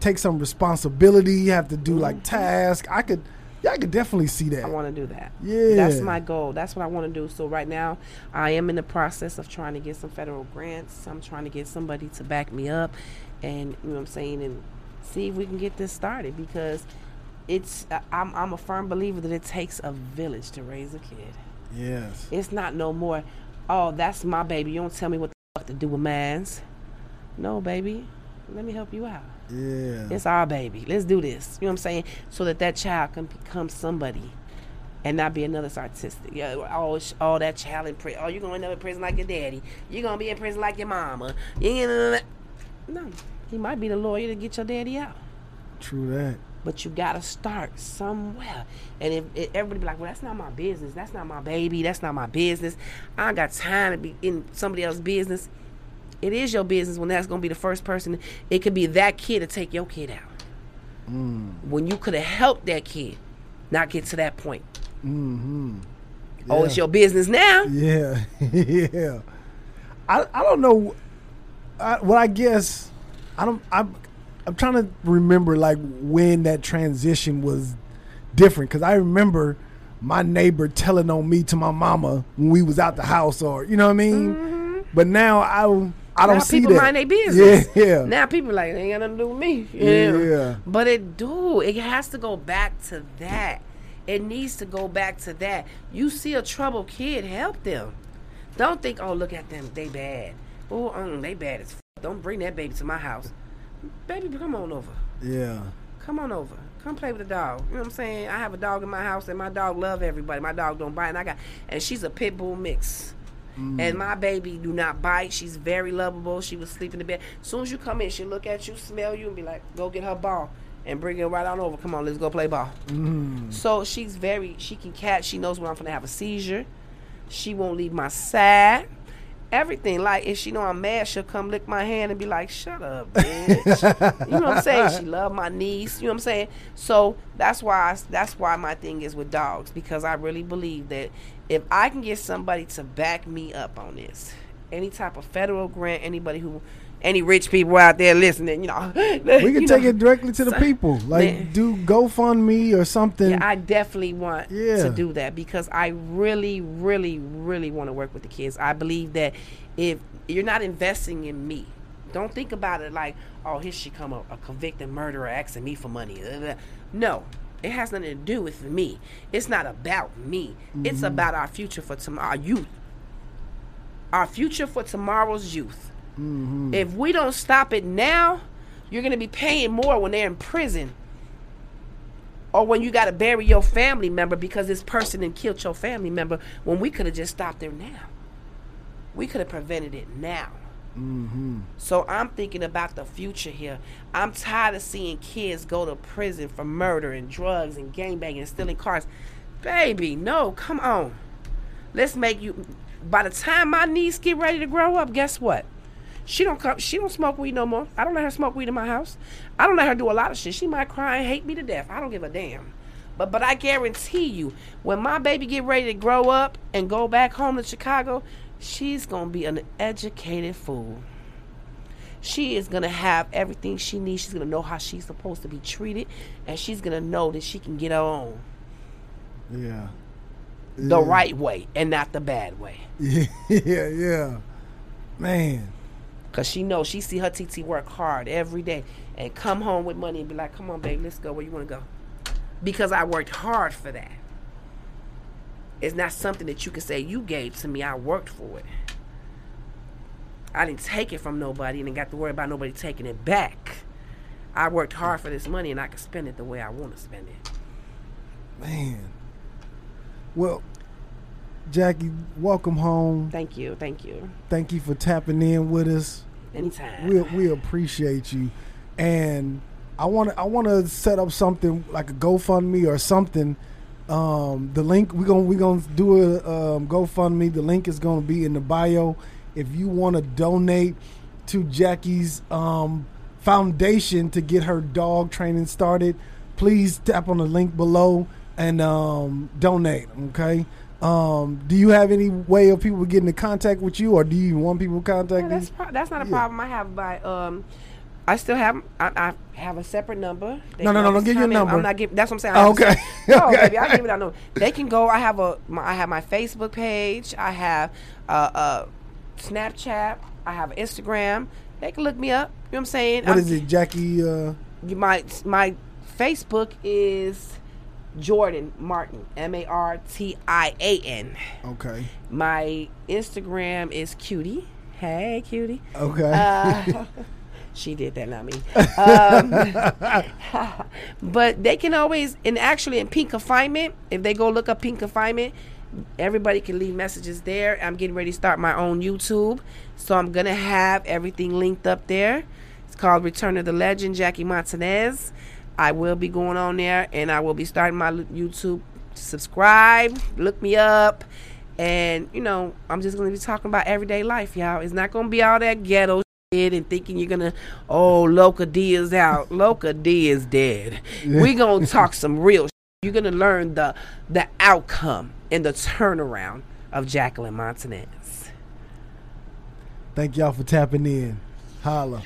take some responsibility. Have to do like tasks. I could, yeah, I could definitely see that. Mm-hmm. I want to do that. Yeah. That's my goal. That's what I want to do. So right now, I am in the process of trying to get some federal grants. I'm trying to get somebody to back me up, and you know what I'm saying, and see if we can get this started because it's. I'm I'm a firm believer that it takes a village to raise a kid. yes. It's not no more. Oh, that's my baby. You don't tell me what the fuck to do with mines. No, baby. Let me help you out. Yeah. It's our baby. Let's do this. You know what I'm saying? So that that child can become somebody and not be another statistic. Yeah, all, all that child in prison. Oh, you're going to end up in prison like your daddy. You're going to be in prison like your mama. You No, he might be the lawyer to get your daddy out. True that. But you got to start somewhere. And if, if everybody be like, well, that's not my business. That's not my baby. That's not my business. I got time to be in somebody else's business. It is your business when that's going to be the first person. It could be that kid to take your kid out when you could have helped that kid not get to that point. Mm-hmm. Oh, it's your business now. Yeah, yeah. I I don't know. I, well, I guess I don't. I'm I'm trying to remember like when that transition was different because I remember my neighbor telling on me to my mama when we was out the house or you know what I mean. But now I don't- I don't now see people that. mind their business. Yeah, yeah. Now people like they ain't got nothing to do with me. Yeah. But it do. It has to go back to that. It needs to go back to that. You see a troubled kid, help them. Don't think, oh, look at them, they bad. Oh, um, they bad as. F-. Don't bring that baby to my house. Baby, come on over. yeah. Come on over. Come play with the dog. You know what I'm saying? I have a dog in my house, and my dog love everybody. My dog don't bite, and I got, and she's a pit bull mix. Mm. And my baby do not bite. She's very lovable. She was sleeping in the bed. As soon as you come in, she look at you, smell you, and be like, "Go get her ball." And bring it right on over. Come on, let's go play ball. Mm. So she's very, she can catch. She knows when I'm gonna have a seizure. She won't leave my side. Everything. Like if she know I'm mad, she'll come lick my hand and be like, "Shut up, bitch." you know what I'm saying? She love my niece. You know what I'm saying? So that's why. I, that's why my thing is with dogs because I really believe that if I can get somebody to back me up on this, any type of federal grant, anybody who, any rich people out there listening, you know, We can take it directly to the so- people. Like Man. do GoFundMe or something. Yeah, I definitely want Yeah. to do that because I really, really, really want to work with the kids. I believe that if you're not investing in me, don't think about it like, oh, here she come a, a convicted murderer asking me for money. No, it has nothing to do with me. It's not about me. It's mm-hmm. about our future for tomorrow, our youth. Our future for tomorrow's youth. Mm-hmm. If we don't stop it now, you're going to be paying more when they're in prison or when you got to bury your family member because this person and killed your family member when we could have just stopped there now. We could have prevented it now. Mm-hmm. So I'm thinking about the future here. I'm tired of seeing kids go to prison for murder and drugs and gangbanging and stealing cars. Baby, no, come on. Let's make you. By the time my niece get ready to grow up, guess what? She don't come. She don't smoke weed no more. I don't let her smoke weed in my house. I don't let her do a lot of shit. She might cry and hate me to death. I don't give a damn. But but I guarantee you, when my baby get ready to grow up and go back home to Chicago, she's gonna be an educated fool. She is gonna have everything she needs. She's gonna know how she's supposed to be treated, and she's gonna know that she can get her own yeah. The right way and not the bad way. Yeah, yeah. Man. Cause she knows she see her TT work hard every day and come home with money and be like, "Come on, babe, let's go. Where you want to go?" Because I worked hard for that. It's not something that you can say you gave to me. I worked for it. I didn't take it from nobody and got to worry about nobody taking it back. I worked hard for this money and I can spend it the way I want to spend it. Man. Well, Jackie, welcome home. Thank you, thank you. Thank you for tapping in with us. Anytime. We we appreciate you. And I want to I want to set up something like a GoFundMe or something. Um, the link we're gonna we're gonna do a um, GoFundMe. The link is gonna be in the bio. If you want to donate to Jackie's um, foundation to get her dog training started, please tap on the link below and um, donate. Okay. Um, do you have any way of people getting in contact with you, or do you want people to contact Yeah, you? that's pro- that's not a Yeah. problem. I have by um, I still have I, I have a separate number. They No, no, no, don't give your number. I'm not giving. That's what I'm saying. Oh, okay. No, Okay. baby, I give it. I know. They can go. I have a. My, I have my Facebook page. I have uh, uh, Snapchat. I have Instagram. They can look me up. You know what I'm saying? What I'm- is it, Jackie? Uh, my my Facebook is Jordan Martin, M A R T I A N. okay, My Instagram is Cutie. Hey, Cutie. okay. Uh, she did that, not me. Um, but they can always, and actually in Pink Confinement, if they go look up Pink Confinement, everybody can leave messages there. I'm getting ready to start my own YouTube, so I'm gonna have everything linked up there. It's called Return of the Legend, Jackie Montanez. I will be going on there, and I will be starting my YouTube. Subscribe, look me up, and you know I'm just gonna be talking about everyday life, y'all. It's not gonna be all that ghetto shit and thinking you're gonna oh Loca D is out, Loca D is dead. we gonna talk some real. Shit. You're gonna learn the the outcome and the turnaround of Jacqueline Montanez. Thank y'all for tapping in. Holla.